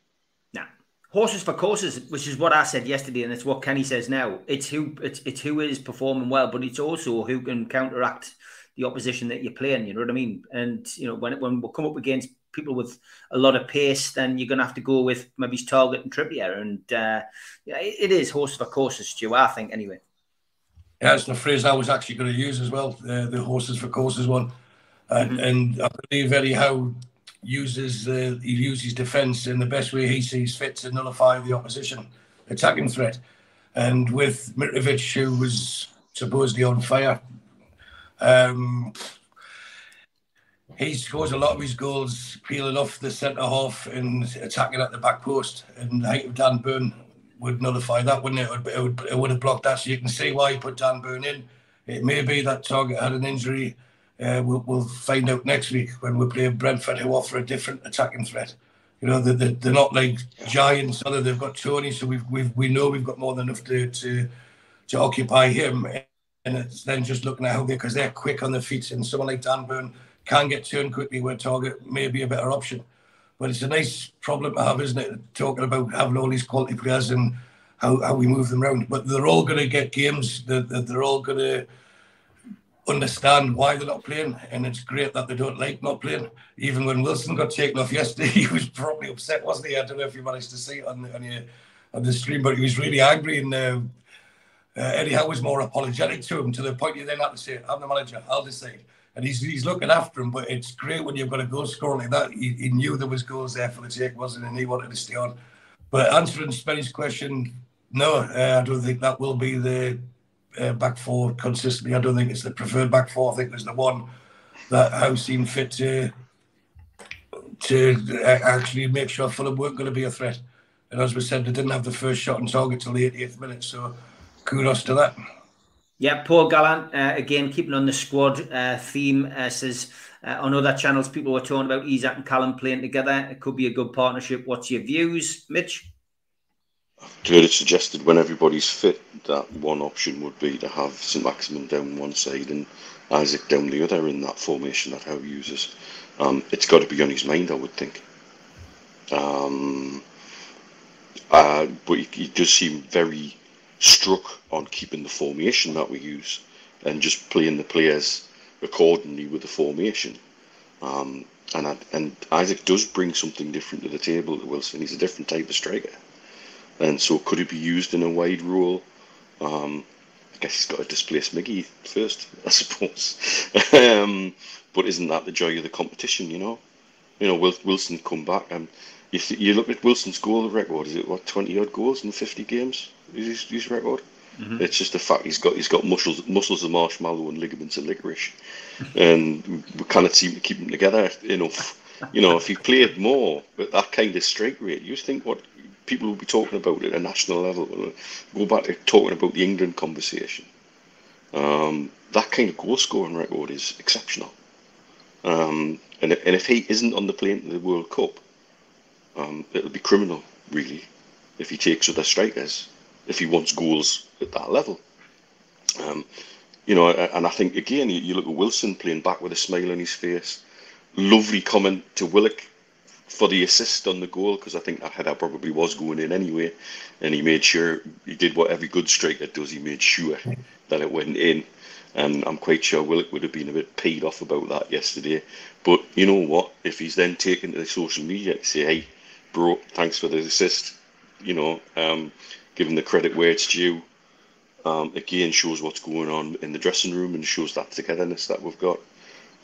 Nah. Horses for courses, which is what I said yesterday, and it's what Kenny says now. It's who it's, it's who is performing well, but it's also who can counteract the opposition that you're playing. You know what I mean? And you know when when we come up against people with a lot of pace, then you're going to have to go with maybe Targett and Trippier. And uh, yeah, it is horse for courses, Stu, I think, anyway. Yeah, it's the phrase I was actually going to use as well, uh, the horses for courses one. And, mm-hmm. and I believe Eddie Howe uses uh, he uses defence in the best way he sees fit to nullify the opposition attacking threat. And with Mitrovic, who was supposedly on fire, um, he scores a lot of his goals peeling off the centre half and attacking at the back post. And I think Dan Burn would nullify that, wouldn't it? It would, it would, it would have blocked that. So you can see why he put Dan Burn in. It may be that Targett had an injury. Uh, we'll, we'll find out next week when we play Brentford, who offer a different attacking threat. You know, they're, they're not like giants. Other they've got Toney, so we've, we've we know we've got more than enough to to, to occupy him. And it's then just looking at how they because they're quick on their feet, and someone like Dan Burn can get turned quickly where Targett may be a better option. But it's a nice problem to have, isn't it? Talking about having all these quality players and how, how we move them around. But they're all going to get games. They're, they're all going to understand why they're not playing. And it's great that they don't like not playing. Even when Wilson got taken off yesterday, he was probably upset, wasn't he? I don't know if you managed to see it on the, on, your, on the stream, but he was really angry. And uh, uh, Eddie Howe was more apologetic to him to the point he then had to say, I'm the manager, I'll decide and he's he's looking after him. But it's great when you've got a goal scorer like that. He, he knew there was goals there for the take, wasn't, and he wanted to stay on. But answering Spenny's question, no, uh, I don't think that will be the uh, back four consistently. I don't think it's the preferred back four. I think it's the one that Howe seemed fit to to uh, actually make sure Fulham weren't going to be a threat. And as we said, they didn't have the first shot on target till the 88th minute. So kudos to that. Yeah, Paul Gallant, uh, again, keeping on the squad uh, theme, uh, says uh, on other channels, people were talking about Isak and Callum playing together. It could be a good partnership. What's your views, Mitch? It suggested when everybody's fit that one option would be to have St Maximin down one side and Isak down the other in that formation that Howe uses. Um, it's got to be on his mind, I would think. Um, uh, but he, he does seem very struck on keeping the formation that we use and just playing the players accordingly with the formation. Um, and I, and Isak does bring something different to the table to Wilson. He's a different type of striker, and so could he be used in a wide role? Um, I guess he's got to displace Miggy first, I suppose. um, but isn't that the joy of the competition? You know, you know, Wilson come back and if you look at Wilson's goal record, is it what twenty odd goals in fifty games? Is his, his record? Mm-hmm. It's just the fact he's got he's got muscles muscles of marshmallow and ligaments of licorice, and we cannot seem to keep them together enough. You know, if he played more at that kind of strike rate, you think what people will be talking about at a national level. Go back to talking about the England conversation. Um, that kind of goal scoring record is exceptional. Um, and, and if he isn't on the plane to the World Cup, um, it'll be criminal, really, if he takes other strikers if he wants goals at that level. Um, you know, and I think again, you, look at Wilson playing back with a smile on his face. Lovely comment to Willock for the assist on the goal because I think that header probably was going in anyway, and he made sure he did what every good striker does. He made sure that it went in, and I'm quite sure Willock would have been a bit paid off about that yesterday. But you know what? If he's then taken to the social media to say, "Hey, bro, thanks for the assist," you know, um, giving the credit where it's due. Um, again, shows what's going on in the dressing room and shows that togetherness that we've got.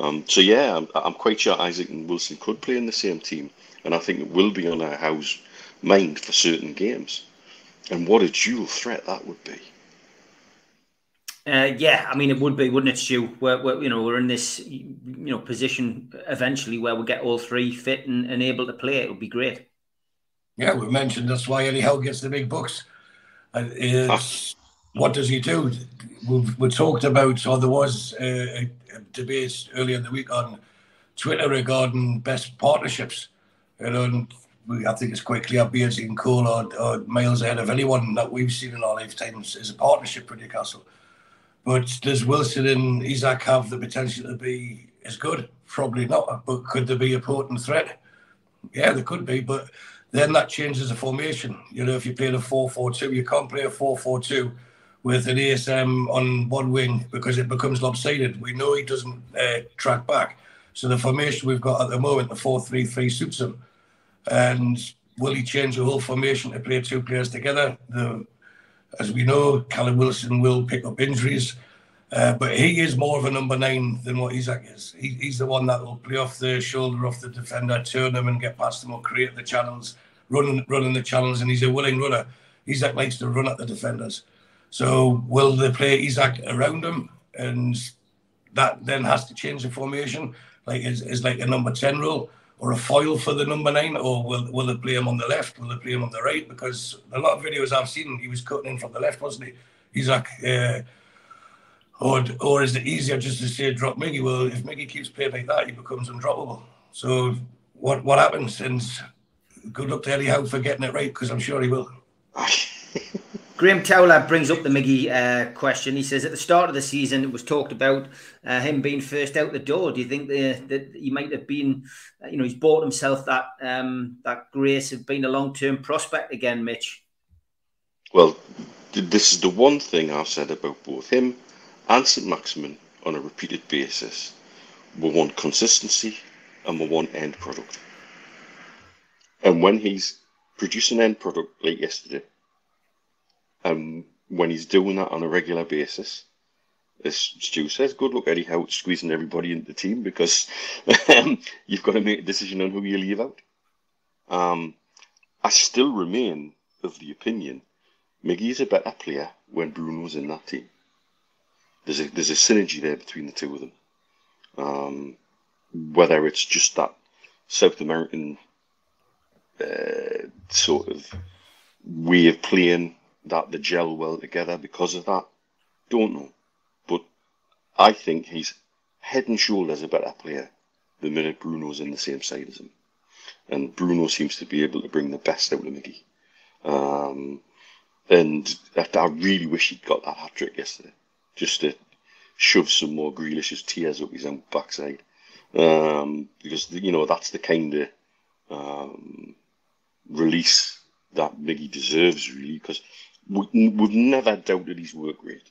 Um, so yeah, I'm, I'm, quite sure Isak and Wilson could play in the same team, and I think it will be on our house mind for certain games. And what a dual threat that would be. Uh, yeah, I mean it would be, wouldn't it, Stu? We're, we're, you know we're in this you know position eventually where we get all three fit and, and able to play. It would be great. Yeah, we mentioned that's why Eddie Howe gets the big bucks. It's, ah. what does he do? We've, we talked about, or there was uh, a, a debate earlier in the week on Twitter regarding best partnerships. You know, we, I think it's quite clear Beardsley and Cole are, are miles ahead of anyone that we've seen in our lifetimes as a partnership for Newcastle. But does Wilson and Isak have the potential to be as good? Probably not. But could there be a potent threat? Yeah, there could be. But then that changes the formation. You know, if you play a 4 4 2, you can't play a 4 4 2 with an ASM on one wing because it becomes lopsided. We know he doesn't uh, track back. So the formation we've got at the moment, the 4 3 3, suits him. And will he change the whole formation to play two players together? The, as we know, Callum Wilson will pick up injuries. Uh, but he is more of a number nine than what Isak is. He, he's the one that will play off the shoulder of the defender, turn him and get past him or create the channels running running the challenge, and he's a willing runner. Isak likes to run at the defenders. So will they play Isak around him, and that then has to change the formation, like is, is like a number ten rule, or a foil for the number nine, or will will they play him on the left? Will they play him on the right? Because a lot of videos I've seen, he was cutting in from the left, wasn't he? Like, uh, or or is it easier just to say drop Miggy? Well, if Miggy keeps playing like that, he becomes undroppable. So what what happens? And good luck to Eddie Howe for getting it right, because I'm sure he will. Graham Towler brings up the Miggy uh, question. He says at the start of the season, it was talked about uh, him being first out the door. Do you think the, that he might have been, uh, you know, he's bought himself that um, that grace of being a long term prospect again, Mitch? Well, this is the one thing I've said about both him and St Maximin on a repeated basis. We want consistency and we want end product. And when he's producing end product like yesterday, um, when he's doing that on a regular basis, as Stu says, good luck Eddie Howe squeezing everybody into the team because um, you've got to make a decision on who you leave out. Um, I still remain of the opinion Miggy's a better player when Bruno's in that team. There's a there's a synergy there between the two of them. Um, whether it's just that South American uh, sort of way of playing that they gel well together because of that. Don't know. But I think he's head and shoulders a better player the minute Bruno's in the same side as him. And Bruno seems to be able to bring the best out of Miggy. Um, and I really wish he'd got that hat trick yesterday, just to shove some more Grealish's tears up his own backside. Um, because, you know, that's the kind of um, release that Miggy deserves, really, because we've never doubted his work rate.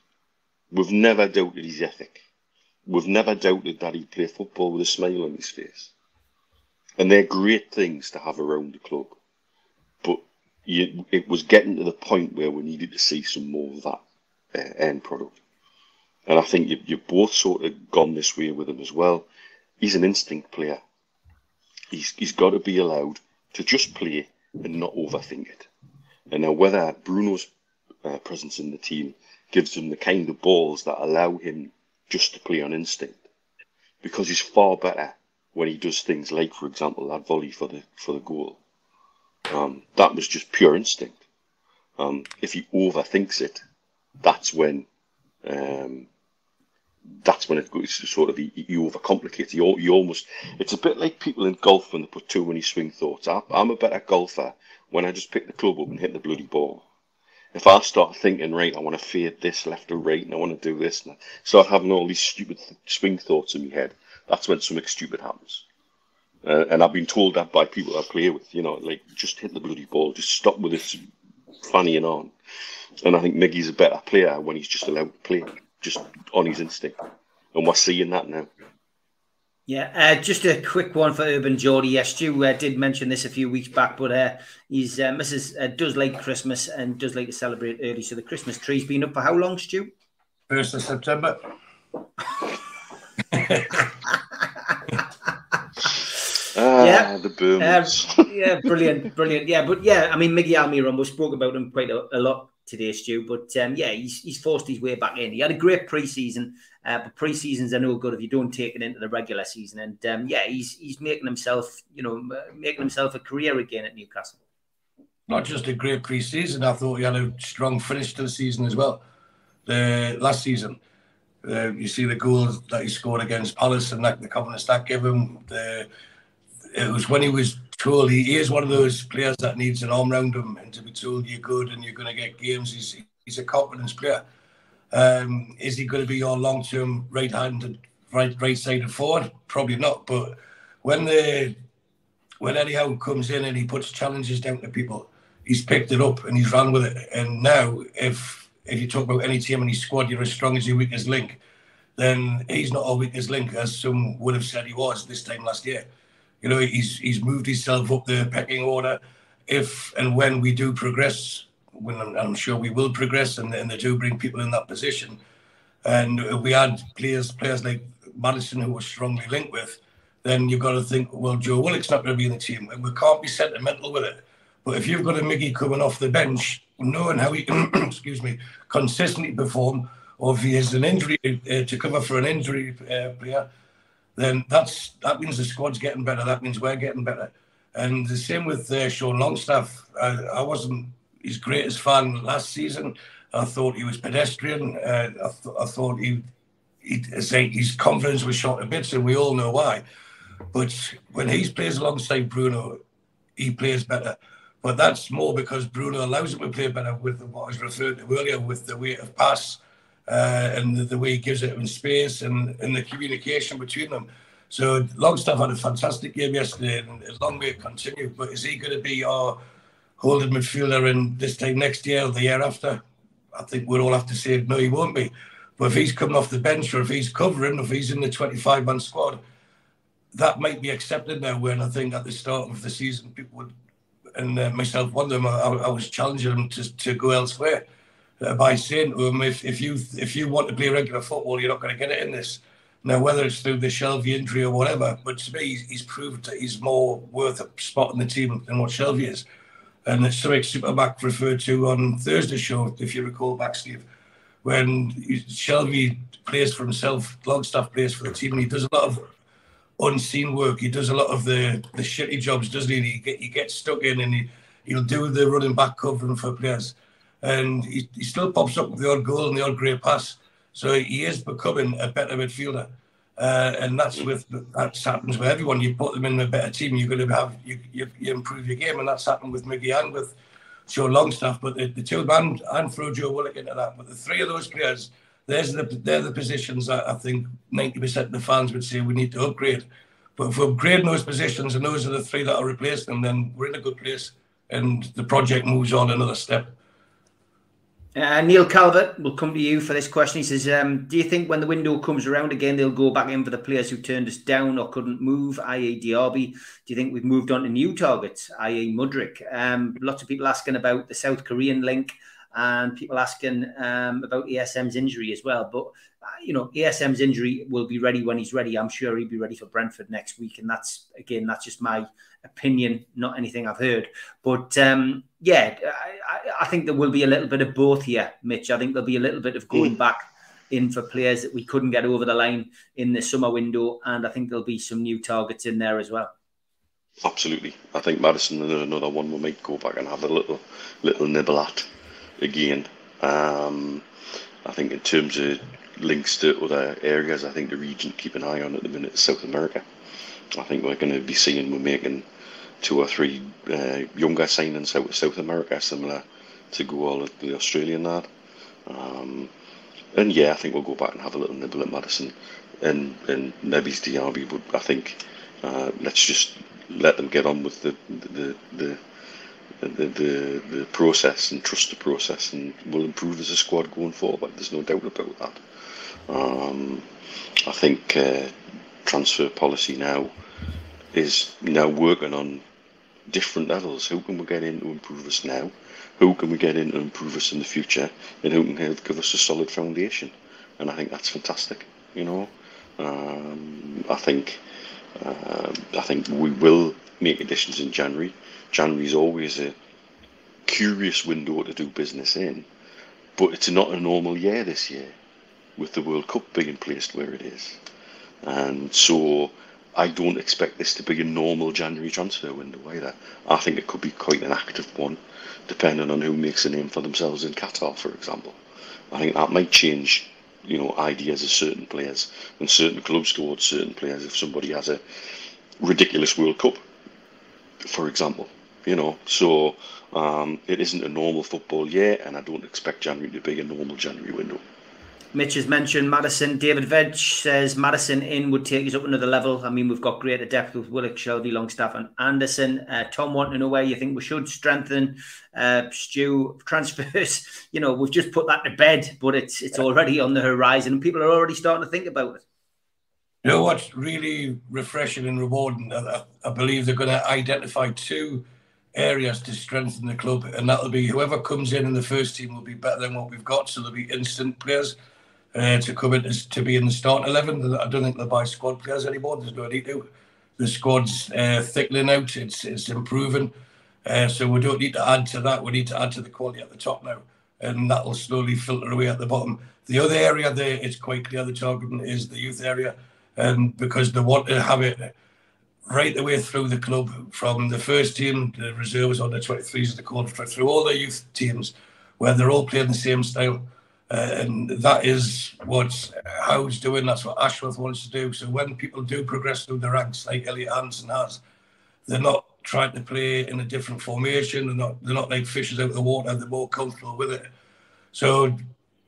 We've never doubted his ethic. We've never doubted that he'd play football with a smile on his face. And they're great things to have around the club. But you, it was getting to the point where we needed to see some more of that uh, end product. And I think you, you've both sort of gone this way with him as well. He's an instinct player. He's, he's got to be allowed to just play and not overthink it. And now whether Bruno's uh, presence in the team gives him the kind of balls that allow him just to play on instinct, because he's far better when he does things like, for example, that volley for the for the goal. Um, that was just pure instinct. Um, if he overthinks it, that's when um, that's when it goes sort of you, overcomplicate. You, you almost it's a bit like people in golf when they put too many swing thoughts. I, I'm a better golfer when I just pick the club up and hit the bloody ball if I start thinking, right, I want to fade this left or right, and I want to do this, and I start having all these stupid swing thoughts in my head, that's when something stupid happens. Uh, and I've been told that by people I play with, you know, like just hit the bloody ball, just stop with this fannying on. And I think Miggy's a better player when he's just allowed to play, just on his instinct. And we're seeing that now. Yeah, uh, just a quick one for Urban Geordie. Yes, Stu uh, did mention this a few weeks back, but uh, he's uh, Mrs. Uh, does like Christmas and does like to celebrate early. So the Christmas tree's been up for how long, Stu? First of September. Ah, yeah, the boomers. Um, yeah, brilliant, brilliant. Yeah, but yeah, I mean, Miggy Almiron, we spoke about him quite a, a lot today, Stu. But um, yeah, he's, he's forced his way back in. He had a great preseason, uh, but pre-seasons are no good if you don't take it into the regular season. And um, yeah, he's he's making himself, you know, making himself a career again at Newcastle. Not just a great pre-season. I thought he had a strong finish to the season as well. The last season, uh, you see the goals that he scored against Palace and like the confidence that gave him. The, it was when he was told he, is one of those players that needs an arm around him and to be told you're good and you're going to get games. He's he's a confidence player. Um, is he going to be your long-term right-handed, right right-sided forward? Probably not. But when the when Eddie comes in and he puts challenges down to people, he's picked it up and he's run with it. And now, if if you talk about any team and his squad, you're as strong as your weakest link, then he's not our weakest link, as some would have said he was this time last year. You know, he's he's moved himself up the pecking order. If and when we do progress when I'm, I'm sure we will progress, and, and they do bring people in that position. And we had players players like Maddison who were strongly linked with. Then you've got to think, well, Joe Willock's not going to be in the team, we can't be sentimental with it. But if you've got a Miggy coming off the bench, knowing how he can, excuse me, consistently perform, or if he has an injury uh, to cover for an injury uh, player, then that's that means the squad's getting better. That means we're getting better. And the same with uh, Sean Longstaff. I, I wasn't his greatest fan last season. I thought he was pedestrian. Uh, I, th- I, thought he, he his confidence was shot to bits, and we all know why. But when he plays alongside Bruno, he plays better. But that's more because Bruno allows him to play better with what I was referred to earlier, with the weight of pass uh, and the, the, way he gives it in space and, and the communication between them. So Longstaff had a fantastic game yesterday, and as long may it continue. But is he going to be our holding midfielder in this time next year or the year after? I think we'll all have to say no, he won't be. But if he's coming off the bench or if he's covering, if he's in the 25 man squad, that might be accepted now. When I think at the start of the season, people would, and uh, myself, one of them, I, I was challenging him to, to go elsewhere by saying to him, if, if you if you want to play regular football, you're not going to get it in this. Now, whether it's through the Shelvey injury or whatever, but to me, he's, he's proved that he's more worth a spot in the team than what Shelvey is. And it's something Superback referred to on Thursday's show, if you recall back, Steve, when Shelvey plays for himself, Longstaff plays for the team, and he does a lot of unseen work. He does a lot of the the shitty jobs, doesn't he? He, get, he gets stuck in and he, he'll do the running back covering for players. And he, he still pops up with the odd goal and the odd great pass. So he is becoming a better midfielder. Uh, and that's with that happens with everyone. You put them in a better team, you're going to have you, you, you improve your game, and that's happened with Miggy and with Joe Longstaff. But the, the two man and throw Joe Willock into that. But the three of those players, there's the they're the positions that I think 90% of the fans would say we need to upgrade. But if we're upgrading those positions and those are the three that are replacing them, then we're in a good place, and the project moves on another step. Uh, Neil Calvert, we'll come to you for this question. He says, um, Do you think when the window comes around again, they'll go back in for the players who turned us down or couldn't move, i.e., Diaby? Do you think we've moved on to new targets, i.e., Mudryk? Um, lots of people asking about the South Korean link and people asking um, about ESM's injury as well. But you know, ESM's injury will be ready when he's ready. I'm sure he'll be ready for Brentford next week, and that's again, that's just my opinion, not anything I've heard. But um, yeah, I, I, think there will be a little bit of both here, Mitch. I think there'll be a little bit of going mm. back in for players that we couldn't get over the line in the summer window, and I think there'll be some new targets in there as well. Absolutely, I think Maddison is another one we might go back and have a little little nibble at again. Um, I think in terms of links to other areas. I think the region keep an eye on at the minute is South America. I think we're going to be seeing we're making two or three uh, younger signings out of South America, similar to go all of the Australian lad. Um, and yeah, I think we'll go back and have a little nibble at Maddison, and and Neves Diaby. But I think uh, let's just let them get on with the the the the, the, the process and trust the process, and we'll improve as a squad going forward. There's no doubt about that. Um, I think uh, transfer policy now is now working on different levels. Who can we get in to improve us now? Who can we get in to improve us in the future? And who can give us a solid foundation? And I think that's fantastic. You know, um, I think uh, I think we will make additions in January. January is always a curious window to do business in, but it's not a normal year this year with the World Cup being placed where it is. And so I don't expect this to be a normal January transfer window either. I think it could be quite an active one, depending on who makes a name for themselves in Qatar, for example. I think that might change, you know, ideas of certain players and certain clubs towards certain players if somebody has a ridiculous World Cup, for example. You know, so um, it isn't a normal football year, and I don't expect January to be a normal January window. Mitch has mentioned Maddison. David Veg says Maddison in would take us up another level. I mean, we've got greater depth with Willock, Shelvey, Longstaff, and Anderson. Uh, Tom wanting to know where you think we should strengthen uh, Stu transfers. You know, we've just put that to bed, but it's it's already on the horizon, and people are already starting to think about it. You know what's really refreshing and rewarding? I, I believe they're going to identify two areas to strengthen the club, and that'll be whoever comes in in the first team will be better than what we've got. So there'll be instant players uh, to come in to, be in the start 11. I don't think they'll buy squad players anymore. There's no need to. The squad's uh, thickening out, it's, it's improving. Uh, so we don't need to add to that. We need to add to the quality at the top now. And that will slowly filter away at the bottom. The other area there, it's quite clear the targeting is the youth area. and because they want to have it right the way through the club, from the first team, the reserves on the 23s, as they call through all the youth teams, where they're all playing the same style. Uh, and that is what Howe's doing. That's what Ashworth wants to do. So when people do progress through the ranks, like Elliot Hansen has, they're not trying to play in a different formation. They're not. They're not like fishes out of the water. They're more comfortable with it. So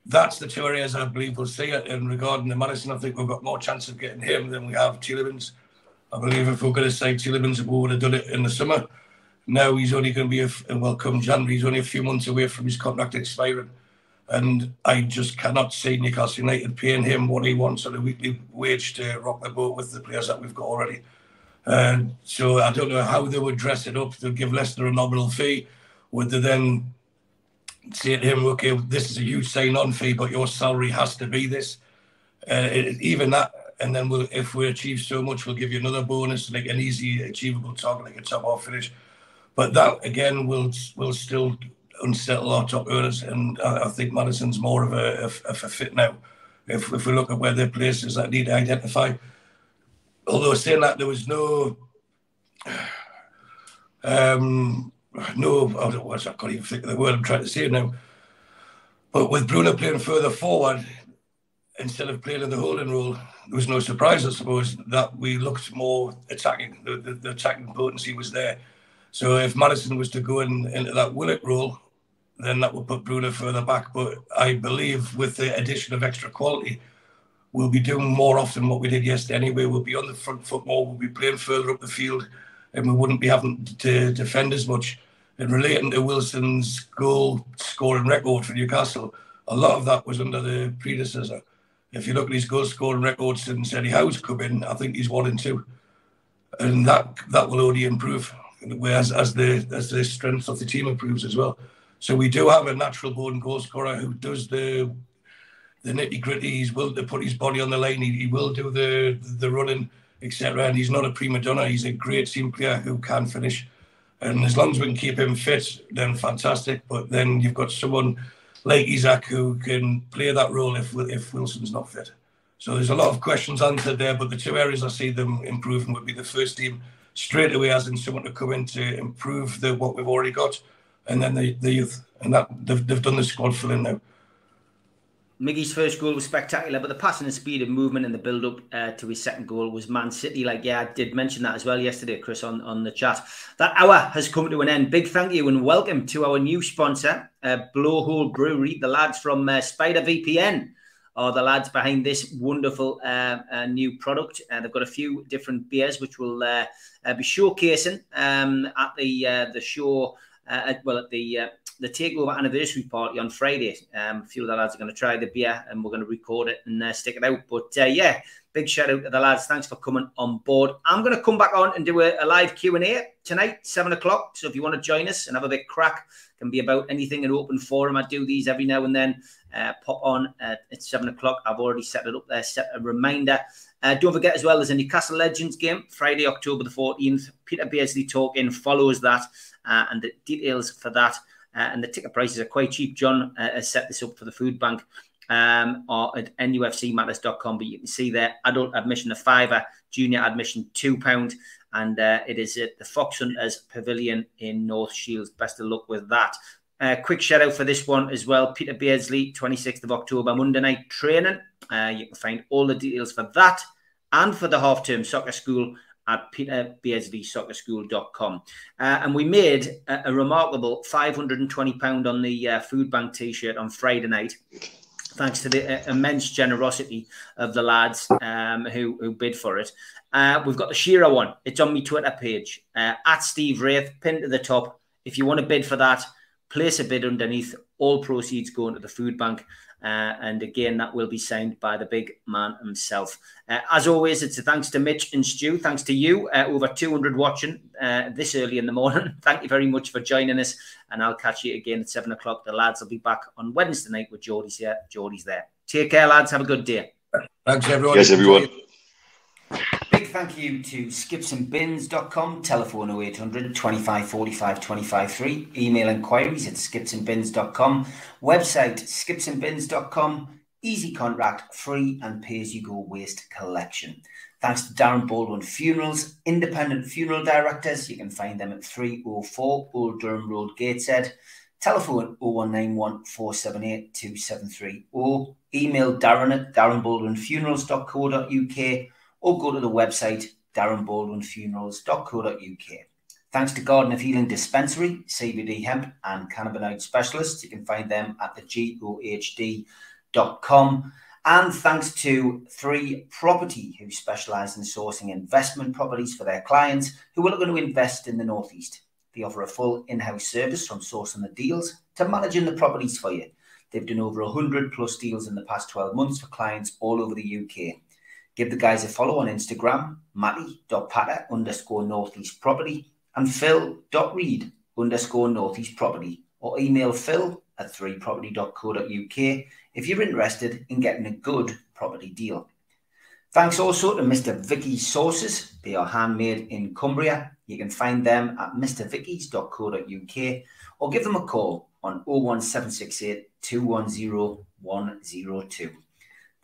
that's the two areas I believe we'll see it. And regarding the Maddison, I think we've got more chance of getting him than we have Tielemans. I believe if we're going to say Tielemans, we would have done it in the summer. Now he's only going to be a well come January. He's only a few months away from his contract expiring. And I just cannot see Newcastle United paying him what he wants on a weekly wage to rock the boat with the players that we've got already. And so I don't know how they would dress it up. They'll give Leicester a nominal fee. Would they then say to him, okay, this is a huge sign on fee, but your salary has to be this? Uh, even that, and then we'll, if we achieve so much, we'll give you another bonus, like an easy, achievable target, like a top off finish. But that again will will still unsettle our top earners, and I, I think Maddison's more of a, of a fit now. If, if we look at where their places that need to identify, although saying that there was no um no I, don't, I can't even think of the word I'm trying to say now. But with Bruno playing further forward instead of playing in the holding role, there was no surprise, I suppose, that we looked more attacking. The, the, the attacking potency was there. So if Madison was to go in, into that Willock role, then that would put Bruno further back. But I believe with the addition of extra quality, we'll be doing more often what we did yesterday anyway. We'll be on the front foot more, we'll be playing further up the field, and we wouldn't be having to defend as much. And relating to Wilson's goal scoring record for Newcastle, a lot of that was under the predecessor. If you look at his goal scoring record since Eddie Howe's come in, I think he's one and two. And that that will only improve as as the as the strength of the team improves as well. So we do have a natural born goal scorer who does the the nitty gritty. He's willing to put his body on the line. He, he will do the the running, etc. And he's not a prima donna. He's a great team player who can finish. And as long as we can keep him fit, then fantastic. But then you've got someone like Isak who can play that role if if Wilson's not fit. So there's a lot of questions answered there. But the two areas I see them improving would be the first team straight away, as in someone to come in to improve the what we've already got, and then the, youth, and that they've, they've done the squad filling now. Miggy's first goal was spectacular, but the passing and speed and movement and the build up uh, to his second goal was Man City. Like, yeah, I did mention that as well yesterday, Chris, on, on the chat. That hour has come to an end. Big thank you and welcome to our new sponsor, uh, Blowhole Brewery, the lads from uh, Spider VPN are the lads behind this wonderful uh, uh, new product. Uh, they've got a few different beers which we'll uh, be showcasing um, at the the show. At, well, at the the takeover anniversary party on Friday. Um, a few of the lads are going to try the beer, and we're going to record it and stick it out. But yeah, big shout out to the lads. Thanks for coming on board. I'm going to come back on and do a, a live Q and A tonight, seven o'clock. So if you want to join us and have a bit crack, can be about anything in open forum. I do these every now and then uh, pop on at, at seven o'clock. I've already set it up there, set a reminder. Uh, don't forget as well, there's a Newcastle Legends game Friday, October the 14th. Peter Beardsley talking follows that, uh, and the details for that uh, and the ticket prices are quite cheap. John uh, has set this up for the food bank um, or at nufcmatters.com, but you can see there adult admission a fiver, junior admission two pound, and uh, it is at the Fox Hunters Pavilion in North Shields. Best of luck with that. Uh, quick shout out for this one as well. Peter Beardsley, 26th of October, Monday night training. Uh, you can find all the details for that and for the half term soccer school at peterbeardsley.soccerschool.com. Uh, and we made a, a remarkable £520 on the uh, food bank t shirt on Friday night. Thanks to the uh, immense generosity of the lads um, who, who bid for it. Uh, we've got the Shearer one. It's on my Twitter page uh, at Steve Wraith, pinned to the top. If you want to bid for that, place a bid underneath. All proceeds go into the food bank. Uh, and again, that will be signed by the big man himself. Uh, as always, it's a thanks to Mitch and Stu. Thanks to you, uh, over 200 watching uh, this early in the morning. Thank you very much for joining us. And I'll catch you again at seven o'clock. The lads will be back on Wednesday night with Geordie's here. Geordie's there. Take care, lads. Have a good day. Thanks, everyone. Yes, everyone. Big thank you to skipsandbins.com, telephone 0800 25 45 25 3, email inquiries at skipsandbins.com, website skipsandbins.com, easy contract, free and pay as you go waste collection. Thanks to Darren Baldwin Funerals, independent funeral directors. You can find them at 304 Old Durham Road, Gateshead. Telephone 0191 478 273 or email Darren at darrenbaldwinfunerals.co.uk or go to the website darrenbaldwinfunerals.co.uk. Thanks to Garden of Healing Dispensary, CBD Hemp and Cannabinoid Specialists. You can find them at the GOHD.com. And thanks to Three Property, who specialise in sourcing investment properties for their clients who are looking to invest in the Northeast. They offer a full in house service from sourcing the deals to managing the properties for you. They've done over 100 plus deals in the past 12 months for clients all over the UK. Give the guys a follow on Instagram, matty.patter underscore northeast property and phil.reed underscore northeast property or email phil at 3property.co.uk if you're interested in getting a good property deal. Thanks also to Mr. Vicky's Sauces. They are handmade in Cumbria. You can find them at mrvickies.co.uk or give them a call on 01768 210 102.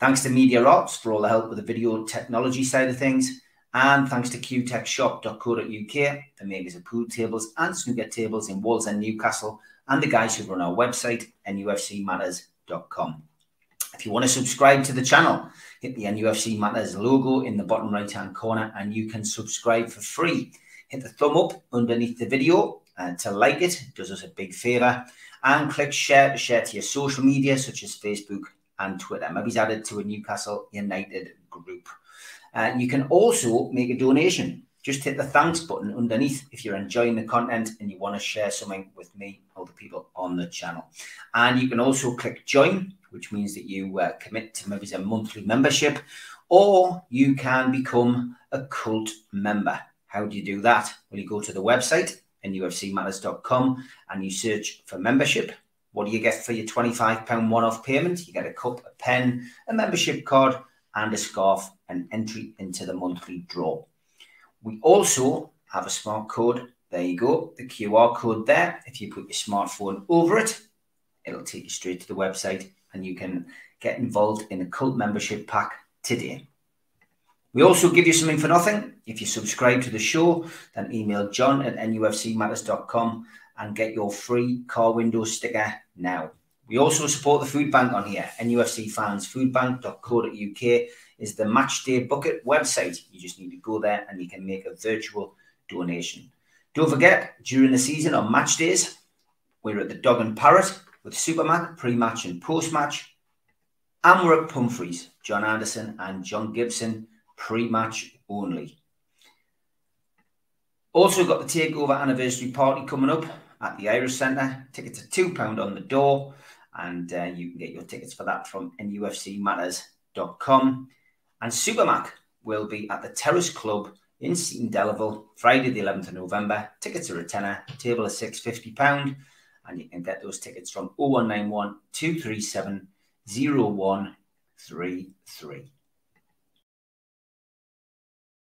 Thanks to Media Arts for all the help with the video technology side of things. And thanks to qtechshop.co.uk, the makers of pool tables and snooker tables in Wallsend Newcastle, and the guys who run our website, nufcmatters.com. If you want to subscribe to the channel, hit the NUFC Matters logo in the bottom right hand corner and you can subscribe for free. Hit the thumb up underneath the video uh, to like it, it does us a big favour, and click share to share to your social media such as Facebook and Twitter. Maybe he's added to a Newcastle United group. Uh, you can also make a donation. Just hit the thanks button underneath if you're enjoying the content and you want to share something with me or the people on the channel. And you can also click join, which means that you uh, commit to maybe a monthly membership, or you can become a cult member. How do you do that? Well, you go to the website, nufcmatters.com, and you search for membership. What do you get for your £25 one off payment? You get a cup, a pen, a membership card, and a scarf, and entry into the monthly draw. We also have a smart code. There you go, the QR code there. If you put your smartphone over it, it'll take you straight to the website and you can get involved in a cult membership pack today. We also give you something for nothing. If you subscribe to the show, then email john at nufcmatters.com and get your free car window sticker now. We also support the food bank on here. NUFC fans foodbank.co.uk is the match day bucket website. You just need to go there and you can make a virtual donation. Don't forget, during the season on match days, we're at the Dog and Parrot with Supermac pre-match and post-match. And we're at Pumphrey's, John Anderson and John Gibson pre-match only. Also got the takeover anniversary party coming up at the Irish Centre. Tickets are £2 on the door, and uh, you can get your tickets for that from nufcmatters.com. And Supermac will be at the Terrace Club in Seaton Delaval, Friday the 11th of November. Tickets are a tenner, table is £650, and you can get those tickets from 0191 237 0133.